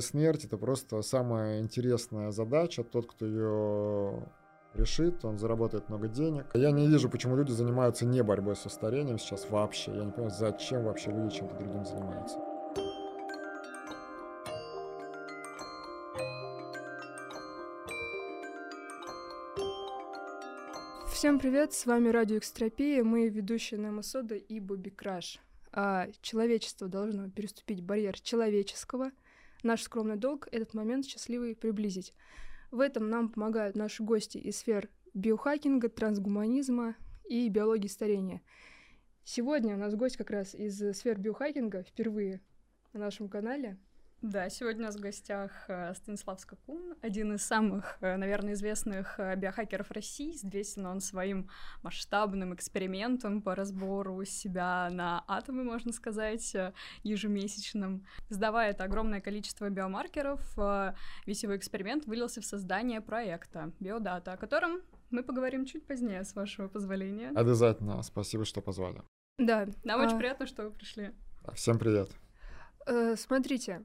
Смерть — это просто самая интересная задача. Тот, кто ее решит, он заработает много денег. Я не вижу, почему люди занимаются не борьбой со старением сейчас вообще. Я не понимаю, зачем вообще люди чем-то другим занимаются. Всем привет, с вами Радио Экстропия, мы ведущие Немо Сода и Бобби Краш. А, человечество должно переступить барьер человеческого. Наш скромный долг — этот момент счастливый приблизить. В этом нам помогают наши гости из сфер биохакинга, трансгуманизма и биологии старения. Сегодня у нас гость как раз из сфер биохакинга впервые на нашем канале — да, сегодня у нас в гостях э, Станислав Скакун, один из самых, э, наверное, известных э, биохакеров России. Известен он своим масштабным экспериментом по разбору себя на атомы, можно сказать, ежемесячным. Сдавая это огромное количество биомаркеров, весь его эксперимент вылился в создание проекта Биодата, о котором мы поговорим чуть позднее, с вашего позволения. Обязательно. Спасибо, что позвали. Да. Нам а... очень приятно, что вы пришли. Всем привет. Э, смотрите,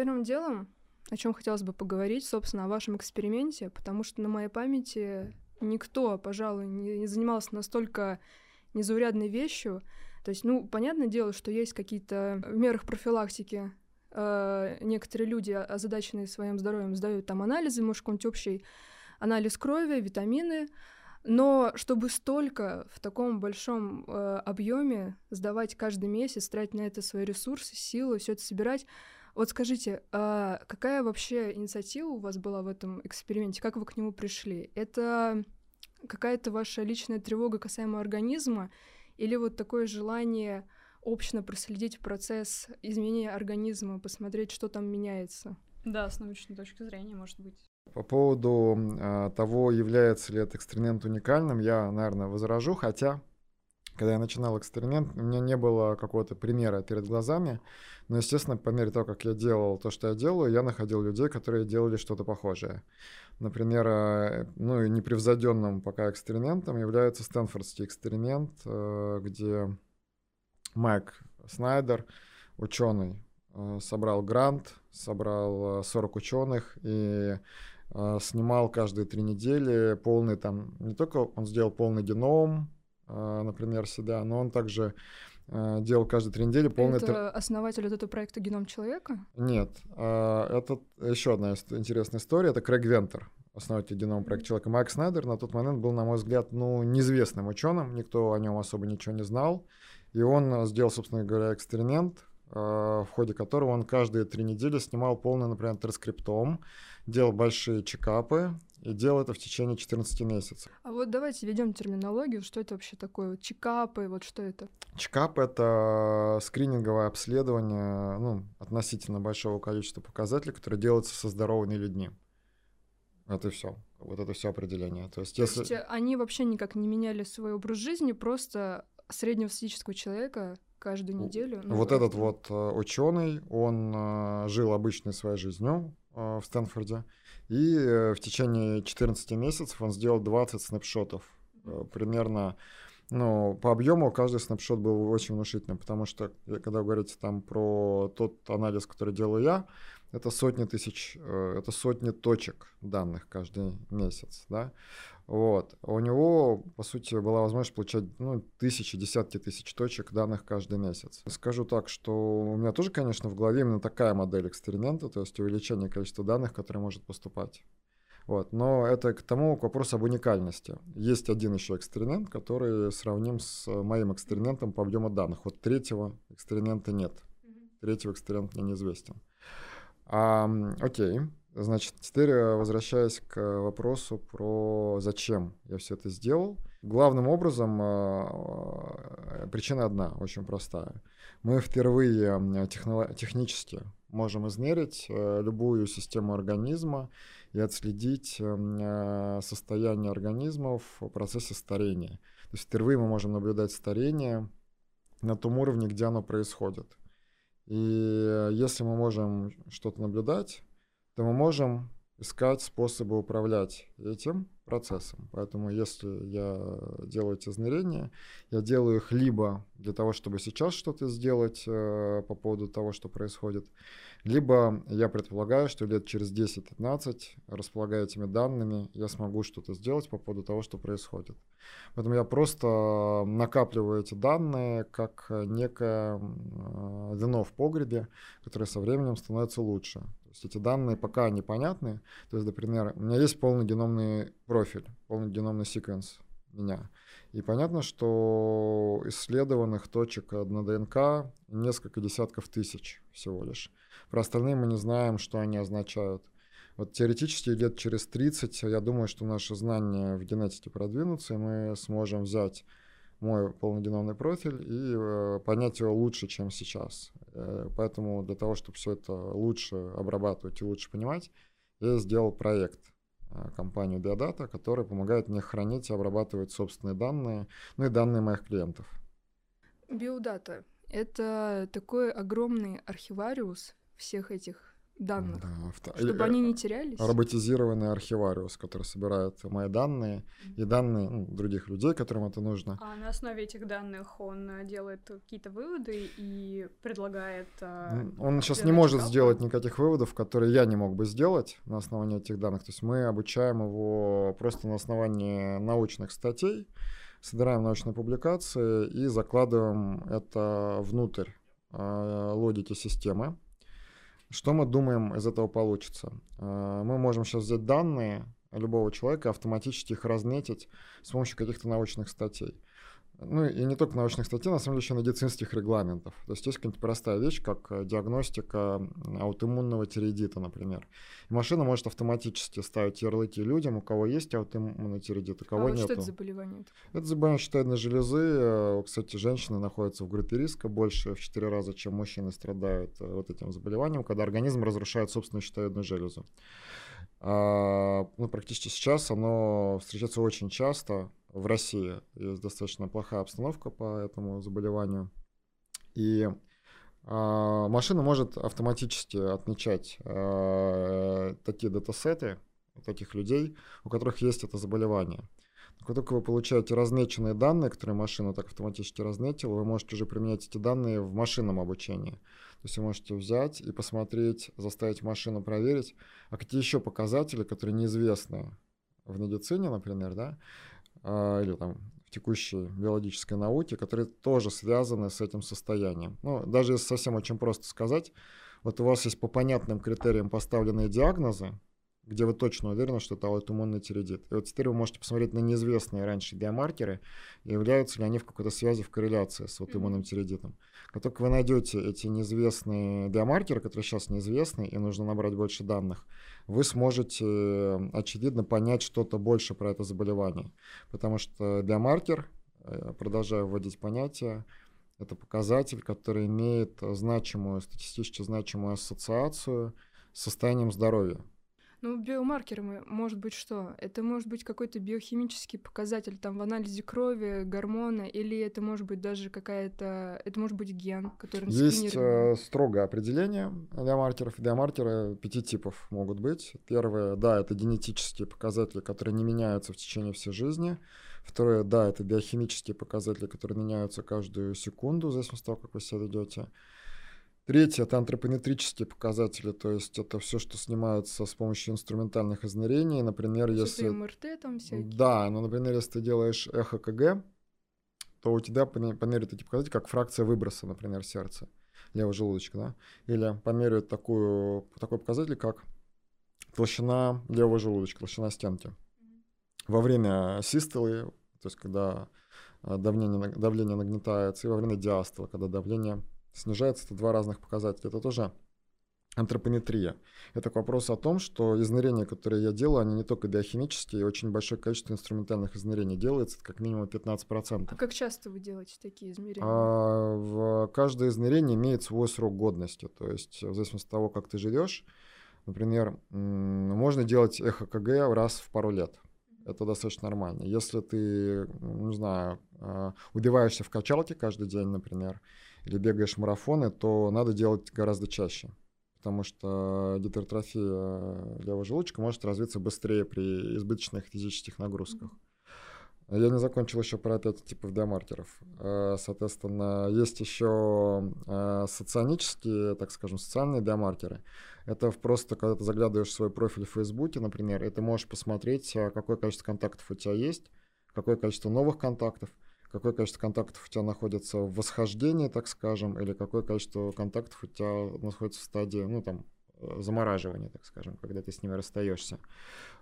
Первым делом, о чем хотелось бы поговорить, собственно, о вашем эксперименте, потому что на моей памяти никто, пожалуй, не занимался настолько незаурядной вещью. То есть, ну, понятное дело, что есть какие-то в мерах профилактики э, некоторые люди, озадаченные своим здоровьем, сдают там анализы, может, какой-нибудь общий анализ крови, витамины, но чтобы столько в таком большом э, объеме сдавать каждый месяц, тратить на это свои ресурсы, силы, все это собирать, вот скажите, а какая вообще инициатива у вас была в этом эксперименте? Как вы к нему пришли? Это какая-то ваша личная тревога касаемо организма или вот такое желание общно проследить процесс изменения организма, посмотреть, что там меняется? Да, с научной точки зрения, может быть. По поводу э, того, является ли этот эксперимент уникальным, я, наверное, возражу, хотя когда я начинал эксперимент, у меня не было какого-то примера перед глазами, но, естественно, по мере того, как я делал то, что я делаю, я находил людей, которые делали что-то похожее. Например, э, ну и непревзойденным пока экспериментом является Стэнфордский эксперимент, э, где Майк Снайдер, ученый, э, собрал грант, собрал 40 ученых и снимал каждые три недели полный там, не только он сделал полный геном, например, себя, но он также а, делал каждые три недели полный... Это основатель вот этого проекта «Геном человека»? Нет, а, это еще одна интересная история, это Крэг Вентер, основатель генома проекта человека. Майк Снайдер на тот момент был, на мой взгляд, ну, неизвестным ученым, никто о нем особо ничего не знал, и он сделал, собственно говоря, эксперимент, в ходе которого он каждые три недели снимал полный, например, транскриптом, делал большие чекапы, и делал это в течение 14 месяцев. А вот давайте введем терминологию, что это вообще такое, вот чекапы, вот что это? Чекап — это скрининговое обследование ну, относительно большого количества показателей, которые делаются со здоровыми людьми. Это все. Вот это все определение. То есть, То если... есть они вообще никак не меняли свой образ жизни, просто среднестатистического человека каждую неделю. Ну, вот этот вот э, ученый, он э, жил обычной своей жизнью э, в Стэнфорде, и в течение 14 месяцев он сделал 20 снапшотов. Примерно, ну, по объему каждый снапшот был очень внушительным, потому что, когда вы говорите там про тот анализ, который делаю я, это сотни тысяч, это сотни точек данных каждый месяц, да. Вот. У него, по сути, была возможность получать ну, тысячи, десятки тысяч точек данных каждый месяц. Скажу так, что у меня тоже, конечно, в голове именно такая модель эксперимента, то есть увеличение количества данных, которые может поступать. Вот. Но это к тому, к вопросу об уникальности. Есть один еще эксперимент, который сравним с моим экспериментом по объему данных. Вот третьего эксперимента нет. Третьего эксперимента мне неизвестен. А, окей. Значит, теперь э, возвращаясь к вопросу про зачем я все это сделал. Главным образом э, э, причина одна, очень простая. Мы впервые технически можем измерить любую систему организма и отследить состояние организмов в процессе старения. То есть впервые мы можем наблюдать старение на том уровне, где оно происходит. И если мы можем что-то наблюдать, то мы можем искать способы управлять этим процессом. Поэтому если я делаю эти измерения, я делаю их либо для того, чтобы сейчас что-то сделать э, по поводу того, что происходит, либо я предполагаю, что лет через 10-15, располагая этими данными, я смогу что-то сделать по поводу того, что происходит. Поэтому я просто накапливаю эти данные как некое э, вино в погребе, которое со временем становится лучше. То есть эти данные пока непонятны. То есть, например, у меня есть полный геномный профиль, полный геномный секвенс меня. И понятно, что исследованных точек на ДНК несколько десятков тысяч всего лишь. Про остальные мы не знаем, что они означают. Вот теоретически лет через 30, я думаю, что наши знания в генетике продвинутся, и мы сможем взять мой полногеномный профиль и э, понять его лучше, чем сейчас. Э, поэтому для того, чтобы все это лучше обрабатывать и лучше понимать, я сделал проект э, компанию Biodata, которая помогает мне хранить и обрабатывать собственные данные, ну и данные моих клиентов. Biodata — это такой огромный архивариус всех этих данных, да, чтобы они не терялись. Роботизированный архивариус, который собирает мои данные и данные ну, других людей, которым это нужно. А на основе этих данных он э, делает какие-то выводы и предлагает... Э, он сейчас не может сделать никаких выводов, которые я не мог бы сделать на основании этих данных. То есть мы обучаем его просто на основании научных статей, собираем научные публикации и закладываем это внутрь э, логики системы. Что мы думаем из этого получится? Э, мы можем сейчас взять данные любого человека, автоматически их разметить с помощью каких-то научных статей. Ну и не только научных статей, на самом деле еще медицинских регламентов. То есть есть какая-нибудь простая вещь, как э, диагностика аутоиммунного тиреидита, например. И машина может автоматически ставить ярлыки людям, у кого есть аутоиммунный тиреидит, у кого а нет. Что это заболевание? Это заболевание щитовидной железы. Э, кстати, женщины находятся в группе риска больше в 4 раза, чем мужчины страдают э, вот этим заболеванием, когда организм разрушает собственную щитовидную железу. А, ну, практически сейчас оно встречается очень часто в России. Есть достаточно плохая обстановка по этому заболеванию. И а, машина может автоматически отмечать а, такие датасеты таких людей, у которых есть это заболевание. Как только вы получаете размеченные данные, которые машина так автоматически разметила, вы можете уже применять эти данные в машинном обучении. То есть вы можете взять и посмотреть, заставить машину проверить, а какие еще показатели, которые неизвестны в медицине, например, да, или там в текущей биологической науке, которые тоже связаны с этим состоянием. Ну, даже если совсем очень просто сказать, вот у вас есть по понятным критериям поставленные диагнозы, где вы точно уверены, что это аутоиммунный тиреидит. И вот теперь вы можете посмотреть на неизвестные раньше биомаркеры, являются ли они в какой-то связи, в корреляции с аутоиммунным тиреидитом. Как только вы найдете эти неизвестные биомаркеры, которые сейчас неизвестны, и нужно набрать больше данных, вы сможете, очевидно, понять что-то больше про это заболевание. Потому что биомаркер, э, продолжаю вводить понятие, это показатель, который имеет значимую, статистически значимую ассоциацию с состоянием здоровья. Ну, биомаркеры, может быть, что? Это может быть какой-то биохимический показатель там в анализе крови, гормона, или это может быть даже какая-то... Это может быть ген, который Есть э, строгое определение биомаркеров. Биомаркеры пяти типов могут быть. Первое, да, это генетические показатели, которые не меняются в течение всей жизни. Второе, да, это биохимические показатели, которые меняются каждую секунду, в зависимости от того, как вы себя ведете. Третье — это антропометрические показатели, то есть это все, что снимается с помощью инструментальных измерений. Например, если... МРТ там всякие. Да, но, например, если ты делаешь эхо КГ, то у тебя померяют эти показатели как фракция выброса, например, сердца, левого желудочка, да? Или померяют такую, такой показатель, как толщина левого желудочка, толщина стенки. Во время систолы, то есть когда э, давление, давление нагнетается, и во время диастолы, когда давление снижается, это два разных показателя. Это тоже антропометрия. Это к вопросу о том, что измерения, которые я делаю, они не только биохимические, очень большое количество инструментальных измерений делается, это как минимум 15%. А как часто вы делаете такие измерения? А, в каждое измерение имеет свой срок годности, то есть в зависимости от того, как ты живешь, например, можно делать эхо КГ раз в пару лет. Это достаточно нормально. Если ты, не знаю, а, убиваешься в качалке каждый день, например, или бегаешь марафоны, то надо делать гораздо чаще. потому что гипертрофия левого желудочка может развиться быстрее при избыточных физических нагрузках. Я не закончил еще про пять типов диамаркеров. Э, соответственно, есть еще э, соционические, так скажем, социальные диамаркеры. Это просто, когда ты заглядываешь в свой профиль в Фейсбуке, например, и ты можешь посмотреть, э, какое количество контактов у тебя есть, какое количество новых контактов, какое количество контактов у тебя находится в восхождении, так скажем, или какое количество контактов у тебя находится в стадии, ну, там, замораживания, так скажем, когда ты с ними расстаешься.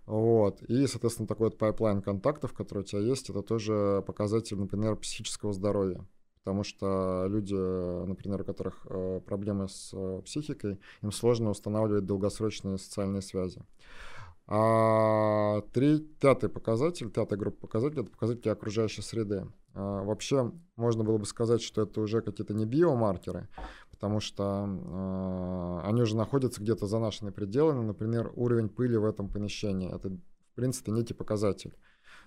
Вот. И, соответственно, такой вот pipeline контактов, который у тебя есть, это тоже показатель, например, психического здоровья. Потому что люди, например, у которых э, проблемы с э, психикой, им сложно устанавливать долгосрочные социальные связи. А три, пятый показатель, пятая группа показателей, это показатели окружающей среды. А, вообще, можно было бы сказать, что это уже какие-то не биомаркеры, потому что э, они уже находятся где-то за нашими пределами. Например, уровень пыли в этом помещении. Это, в принципе, некий показатель.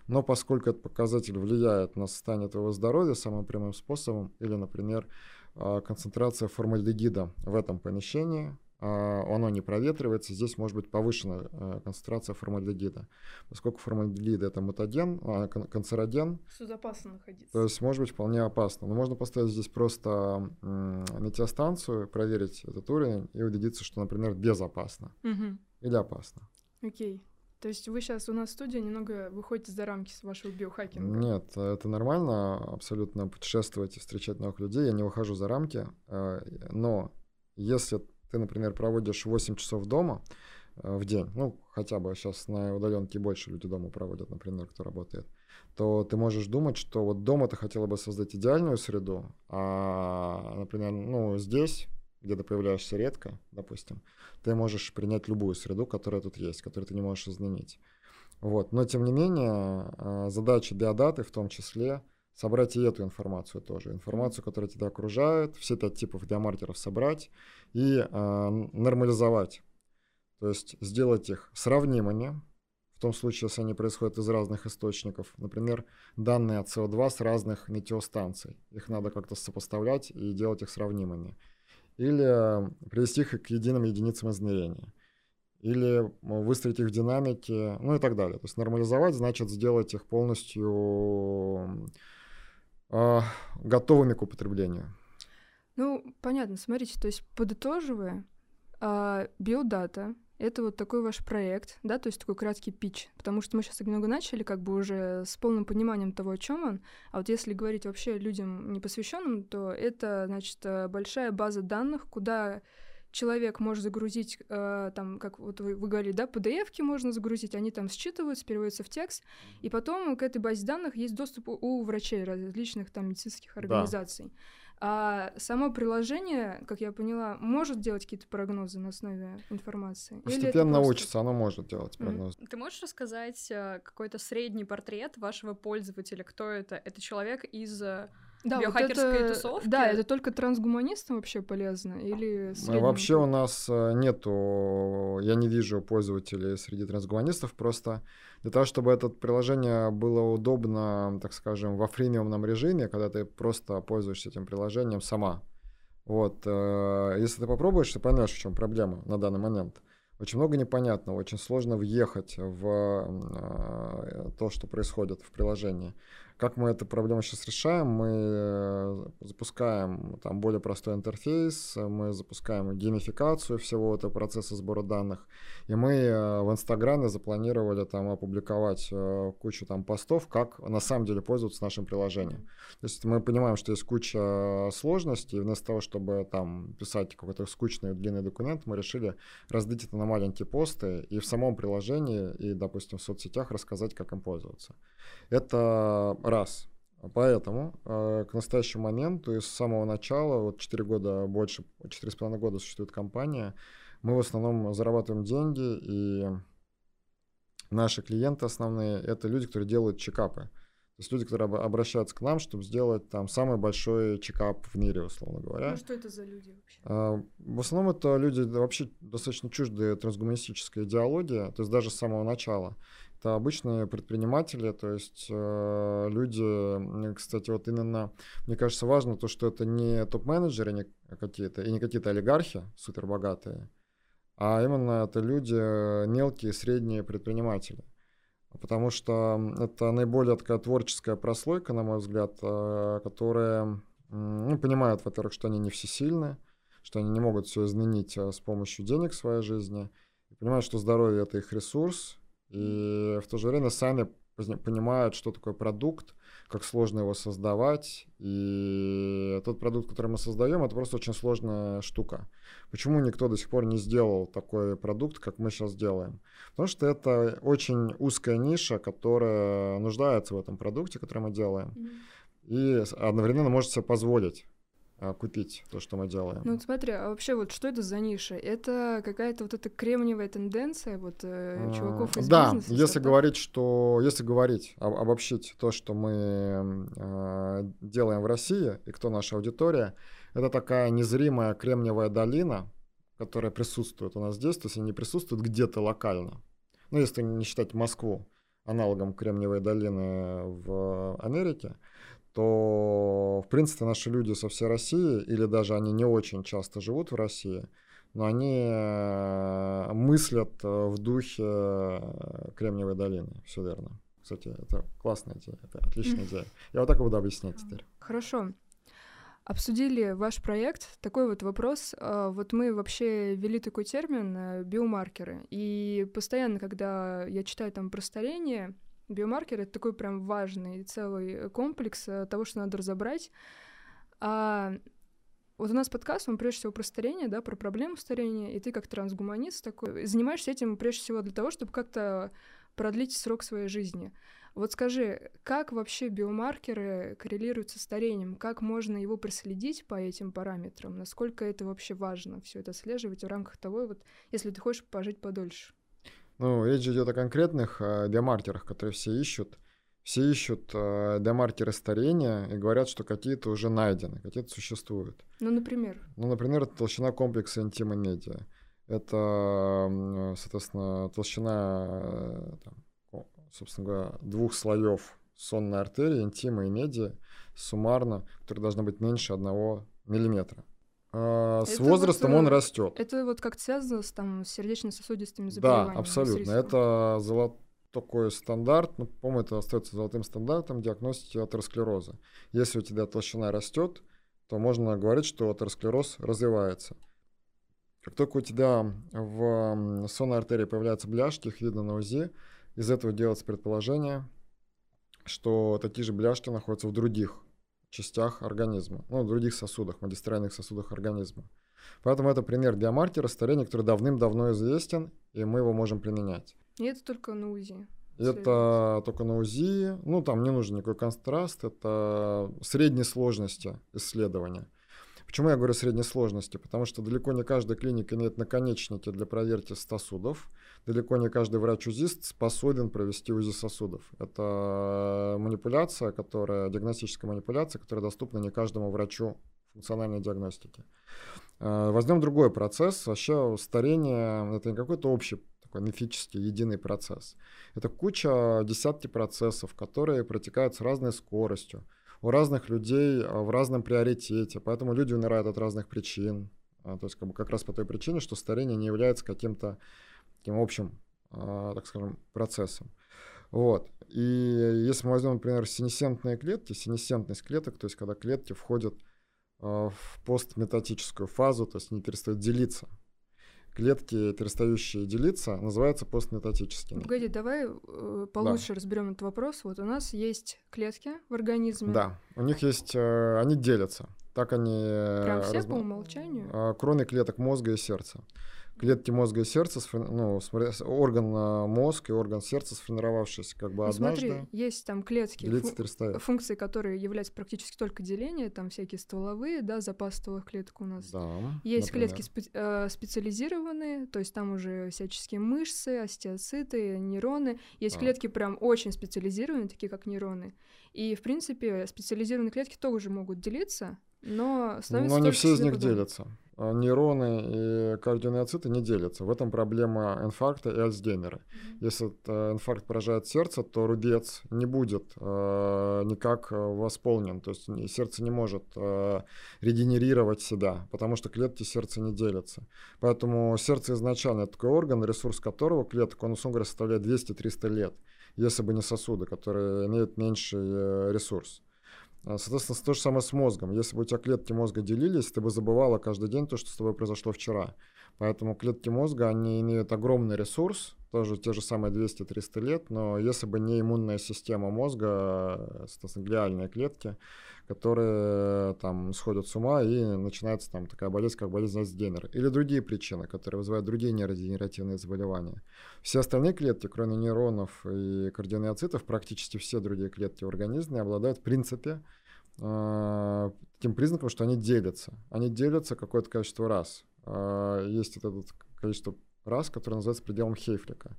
Но поскольку этот показатель влияет на состояние твоего здоровья самым прямым способом, или, например, э, концентрация формальдегида в этом помещении, а, оно не проветривается, здесь может быть повышенная э, концентрация формальдегида. Поскольку формальдегид это мутаген, а, канцероген, Что опасно находиться. то есть может быть вполне опасно. Но можно поставить здесь просто метеостанцию, проверить этот уровень и убедиться, что, например, безопасно угу. или опасно. Окей. То есть вы сейчас у нас в студии немного выходите за рамки вашего биохакинга? Нет, это нормально абсолютно путешествовать и встречать новых людей. Я не выхожу за рамки, но если ты, например, проводишь 8 часов дома э, в день, ну, хотя бы сейчас на удаленке больше люди дома проводят, например, кто работает, то ты можешь думать, что вот дома ты хотела бы создать идеальную среду, а, например, ну, здесь, где ты появляешься редко, допустим, ты можешь принять любую среду, которая тут есть, которую ты не можешь изменить. Вот. Но, тем не менее, э, задача биодаты в том числе собрать и эту информацию тоже. Информацию, которая тебя окружает, все пять типов диамаркеров собрать и э, нормализовать. То есть сделать их сравнимыми, в том случае, если они происходят из разных источников. Например, данные от СО2 с разных метеостанций. Их надо как-то сопоставлять и делать их сравнимыми. Или привести их к единым единицам измерения. Или выстроить их в динамике, ну и так далее. То есть нормализовать значит сделать их полностью э, готовыми к употреблению. Ну, понятно, смотрите, то есть подытоживая, э, биодата — это вот такой ваш проект, да, то есть такой краткий пич, потому что мы сейчас немного начали как бы уже с полным пониманием того, о чем он, а вот если говорить вообще людям непосвященным, то это, значит, э, большая база данных, куда человек может загрузить, э, там, как вот вы, вы говорили, да, PDF-ки можно загрузить, они там считываются, переводятся в текст, и потом к этой базе данных есть доступ у врачей различных там медицинских организаций. Да. А само приложение, как я поняла, может делать какие-то прогнозы на основе информации? Постепенно просто... учится, оно может делать прогнозы. Mm-hmm. Ты можешь рассказать э, какой-то средний портрет вашего пользователя? Кто это? Это человек из э, да, биохакерской вот это, тусовки? Да, это только трансгуманистам вообще полезно? Или Вообще у нас э, нету, я не вижу пользователей среди трансгуманистов, просто для того, чтобы это приложение было удобно, так скажем, во фримиумном режиме, когда ты просто пользуешься этим приложением сама. Вот, э, если ты попробуешь, ты поймешь, в чем проблема на данный момент. Очень много непонятного, очень сложно въехать в э, то, что происходит в приложении. Как мы эту проблему сейчас решаем? Мы э, запускаем там более простой интерфейс, мы запускаем геймификацию всего этого процесса сбора данных, и мы э, в Инстаграме запланировали там опубликовать э, кучу там постов, как на самом деле пользоваться нашим приложением. То есть мы понимаем, что есть куча сложностей, вместо того, чтобы там писать какой-то скучный длинный документ, мы решили разбить это на маленькие посты и в самом приложении, и, допустим, в соцсетях рассказать, как им пользоваться. Это раз. Поэтому э, к настоящему моменту и с самого начала, вот 4 года, больше, 4,5 года существует компания, мы в основном зарабатываем деньги, и наши клиенты основные — это люди, которые делают чекапы. То есть люди, которые обращаются к нам, чтобы сделать там самый большой чекап в мире, условно говоря. Ну что это за люди вообще? А, в основном это люди вообще достаточно чуждые трансгуманистической идеологии, то есть даже с самого начала. Это обычные предприниматели, то есть э, люди, кстати, вот именно, мне кажется, важно то, что это не топ-менеджеры не какие-то, и не какие-то олигархи супербогатые, а именно это люди э, мелкие, средние предприниматели. Потому что это наиболее такая творческая прослойка, на мой взгляд, э, которая ну, понимают, во-первых, что они не всесильны, что они не могут все изменить с помощью денег в своей жизни, и понимают, что здоровье — это их ресурс, и в то же время сами понимают, что такое продукт, как сложно его создавать. И тот продукт, который мы создаем, это просто очень сложная штука. Почему никто до сих пор не сделал такой продукт, как мы сейчас делаем? Потому что это очень узкая ниша, которая нуждается в этом продукте, который мы делаем. И одновременно может себе позволить купить то, что мы делаем. Ну вот смотри, а вообще вот что это за ниша? Это какая-то вот эта кремниевая тенденция вот э, чуваков из да, бизнеса? Да, если говорить, что если говорить, об, обобщить то, что мы э, делаем в России и кто наша аудитория, это такая незримая кремниевая долина, которая присутствует у нас здесь, то есть они присутствуют где-то локально. Ну, если не считать Москву аналогом Кремниевой долины в Америке, то, в принципе, наши люди со всей России, или даже они не очень часто живут в России, но они э, мыслят э, в духе э, Кремниевой долины. Все верно. Кстати, это классная идея, это отличная идея. Я вот так буду объяснять теперь. Хорошо. Обсудили ваш проект. Такой вот вопрос. Вот мы вообще ввели такой термин биомаркеры. И постоянно, когда я читаю там про старение, Биомаркер — это такой прям важный целый комплекс э, того, что надо разобрать. А вот у нас подкаст, он прежде всего про старение, да, про проблему старения, и ты как трансгуманист такой занимаешься этим прежде всего для того, чтобы как-то продлить срок своей жизни. Вот скажи, как вообще биомаркеры коррелируют со старением? Как можно его проследить по этим параметрам? Насколько это вообще важно, все это отслеживать в рамках того, вот, если ты хочешь пожить подольше? Ну, речь идет о конкретных э, демаркерах, которые все ищут. Все ищут э, демаркеры старения и говорят, что какие-то уже найдены, какие-то существуют. Ну, например? Ну, например, это толщина комплекса интима медиа. Это, соответственно, толщина, э, там, собственно говоря, двух слоев сонной артерии, интима и медиа суммарно, которые должны быть меньше одного миллиметра. А, с возрастом вот, он растет. Это вот как связано с там сердечно-сосудистыми заболеваниями. Да, абсолютно. Это золот такой стандарт, ну, по-моему, это остается золотым стандартом диагностики атеросклероза. Если у тебя толщина растет, то можно говорить, что атеросклероз развивается. Как только у тебя в сонной артерии появляются бляшки, их видно на УЗИ, из этого делается предположение, что такие же бляшки находятся в других частях организма, ну, в других сосудах, магистральных сосудах организма. Поэтому это пример биомаркера старения, который давным-давно известен, и мы его можем применять. И это только на УЗИ. Это только на УЗИ. Ну, там не нужен никакой контраст. Это средней сложности исследования. Почему я говорю средней сложности? Потому что далеко не каждая клиника имеет наконечники для проверки сосудов. Далеко не каждый врач-узист способен провести УЗИ сосудов. Это манипуляция, которая, диагностическая манипуляция, которая доступна не каждому врачу функциональной диагностики. Э, возьмем другой процесс. Вообще старение — это не какой-то общий такой мифический единый процесс. Это куча, десятки процессов, которые протекают с разной скоростью у разных людей а, в разном приоритете, поэтому люди умирают от разных причин. А, то есть как, бы как раз по той причине, что старение не является каким-то таким общим, а, так скажем, процессом. Вот. И если мы возьмем, например, синесцентные клетки, синесцентность клеток, то есть когда клетки входят в постметатическую фазу, то есть не перестают делиться, клетки, перестающие делиться, называются постметатическими. Погоди, давай э, получше да. разберем этот вопрос. Вот у нас есть клетки в организме. Да, у них есть, э, они делятся. Так они... Прям все раз... по умолчанию? Э, кроме клеток мозга и сердца клетки мозга и сердца, ну, орган а, мозг и орган сердца, сформировавшись как бы ну, однажды. Смотри, есть там клетки, фу- функции, которые являются практически только деление, там всякие стволовые, да, запас стволовых клеток у нас. Да, есть например. клетки спе- э, специализированные, то есть там уже всяческие мышцы, остеоциты, нейроны. Есть да. клетки прям очень специализированные, такие как нейроны. И, в принципе, специализированные клетки тоже могут делиться, Но, но не все из них делятся. А, нейроны и кардионеоциты не делятся. В этом проблема инфаркта и Альцгеймера. Mm-hmm. Если инфаркт поражает сердце, то рубец не будет э, никак восполнен. То есть сердце не может э, регенерировать себя, потому что клетки сердца не делятся. Поэтому сердце изначально такой орган, ресурс которого клеток, он, условно говоря, составляет 200-300 лет, если бы не сосуды, которые имеют меньший э, ресурс. А, соответственно, то же самое с мозгом. Если бы у тебя клетки мозга делились, ты бы забывала каждый день то, что с тобой произошло вчера. Поэтому клетки мозга, они имеют огромный ресурс, тоже те же самые 200-300 лет, но если бы не иммунная система мозга, соответственно, глиальные клетки, которые там сходят с ума и начинается там такая болезнь, как болезнь Альцгеймера. Или другие причины, которые вызывают другие нейродегенеративные заболевания. Все остальные клетки, кроме нейронов и кардионеоцитов, практически все другие клетки в организме обладают в принципе э, таким признаком, что они делятся. Они делятся какое-то количество раз. Э, есть это количество раз, который называется пределом Хейфлика.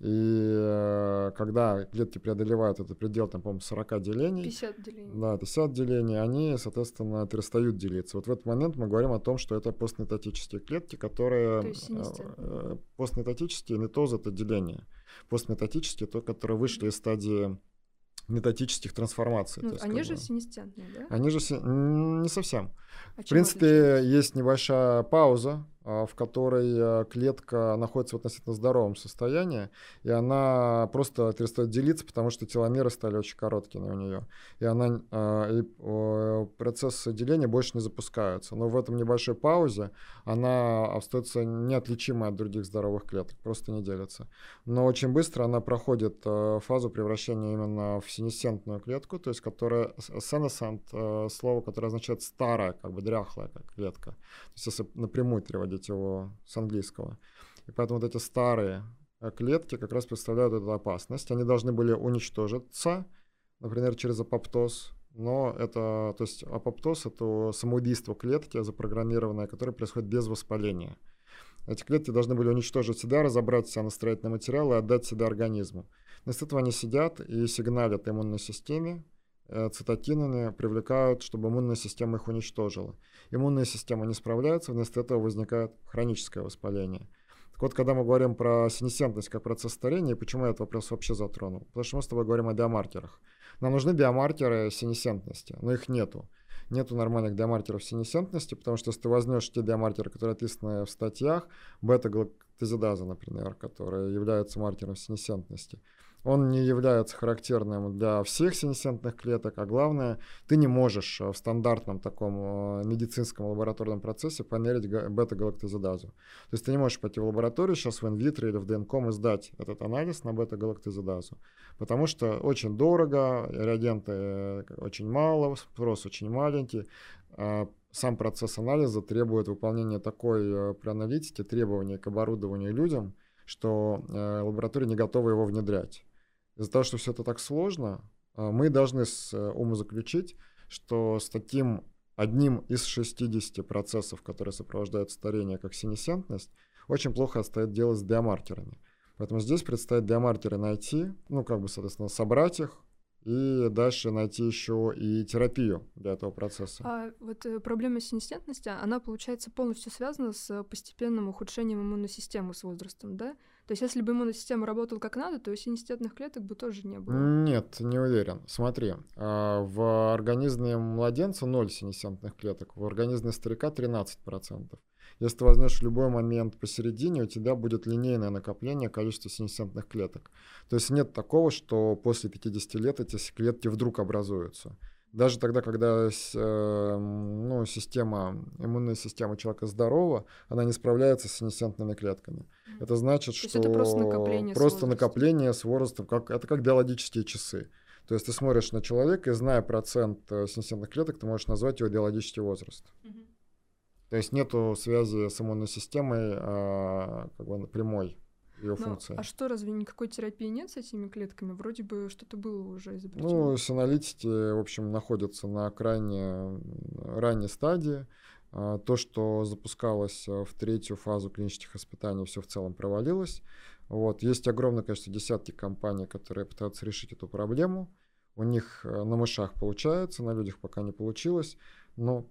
И э, когда клетки преодолевают этот предел, там, по-моему, 40 делений. 50 делений. Да, 50 делений, они, соответственно, перестают делиться. Вот в этот момент мы говорим о том, что это постметатические клетки, которые... То э, э, постметатические, метозы — это деление. Постметатические — то, которые вышли из стадии метатических трансформаций. Ну, они же синестентные, да? Они же си... не совсем. А в принципе, есть небольшая пауза, в которой а, клетка находится в относительно здоровом состоянии, и она просто перестает делиться, потому что теломеры стали очень короткими у нее. И, она, а, и процессы деления больше не запускаются. Но в этом небольшой паузе она остается неотличимой от других здоровых клеток, просто не делится. Но очень быстро она проходит фазу превращения именно в синесцентную клетку, то есть которая, senescent, слово, которое означает старая, как бы дряхлая клетка. То есть если напрямую переводить переводить его с английского. И поэтому вот эти старые э, клетки как раз представляют эту опасность. Они должны были уничтожиться, например, через апоптоз, но это, то есть апоптоз — это самоубийство клетки запрограммированное, которое происходит без воспаления. Эти клетки должны были уничтожить себя, разобрать себя на строительный материал и отдать себя организму. Вместо этого они сидят и сигналят иммунной системе, цитокинами привлекают, чтобы иммунная система их уничтожила. Иммунная система не справляется, вместо этого возникает хроническое воспаление. Так вот, когда мы говорим про синесцентность как процесс старения, почему я этот вопрос вообще затронул? Потому что мы с тобой говорим о биомаркерах. Нам нужны биомаркеры синесцентности, но их нету. Нету нормальных биомаркеров синесцентности, потому что если ты возьмешь те биомаркеры, которые описаны в статьях, бета-галактозидаза, например, которые являются маркером синесцентности, он не является характерным для всех синесцентных клеток, а главное, ты не можешь э, в стандартном таком э, медицинском лабораторном процессе померить бета-галактозидазу. То есть ты не можешь пойти в лабораторию сейчас в инвитро или в ДНКом и сдать этот анализ на бета-галактозидазу, потому что очень дорого, реагенты э, очень мало, спрос очень маленький, а сам процесс анализа требует выполнения такой при аналитике требований к оборудованию людям, что лаборатории не готовы его внедрять. Из-за того, что все это так сложно, а, мы должны с э, ума заключить, что с таким одним из 60 процессов, которые сопровождают старение, как синесцентность, очень плохо стоит дело с биомаркерами. Поэтому здесь предстоит биомаркеры найти, ну, как бы, соответственно, собрать их, и дальше найти еще и терапию для этого процесса. А вот э, проблема синесцентности, она, получается, полностью связана с постепенным ухудшением иммунной системы с возрастом, да? То есть, если бы иммунная система работала как надо, то синестетных клеток бы тоже не было. Нет, не уверен. Смотри, а, в организме младенца 0 синестетных клеток, в организме старика 13%. Если ты возьмешь любой момент посередине, у тебя будет линейное накопление количества синесцентных клеток. То есть нет такого, что после 50 лет эти клетки вдруг образуются. Даже тогда, когда э, ну, система, иммунная система человека здорова, она не справляется с синесцентными клетками. Это значит, То что это просто накопление, просто с, накопление с возрастом, как, это как биологические часы. То есть ты смотришь на человека и зная процент э, синесцентных клеток, ты можешь назвать его биологический возраст. Mm-hmm. То есть нету связи с иммунной системой а, как бы прямой ее Но, функции. А что, разве никакой терапии нет с этими клетками? Вроде бы что-то было уже изобретено. Ну, синалитики, в общем, находятся на крайне ранней стадии. А, то, что запускалось в третью фазу клинических испытаний, все в целом провалилось. Вот. Есть огромное количество десятки компаний, которые пытаются решить эту проблему. У них э, на мышах получается, на людях пока не получилось. Но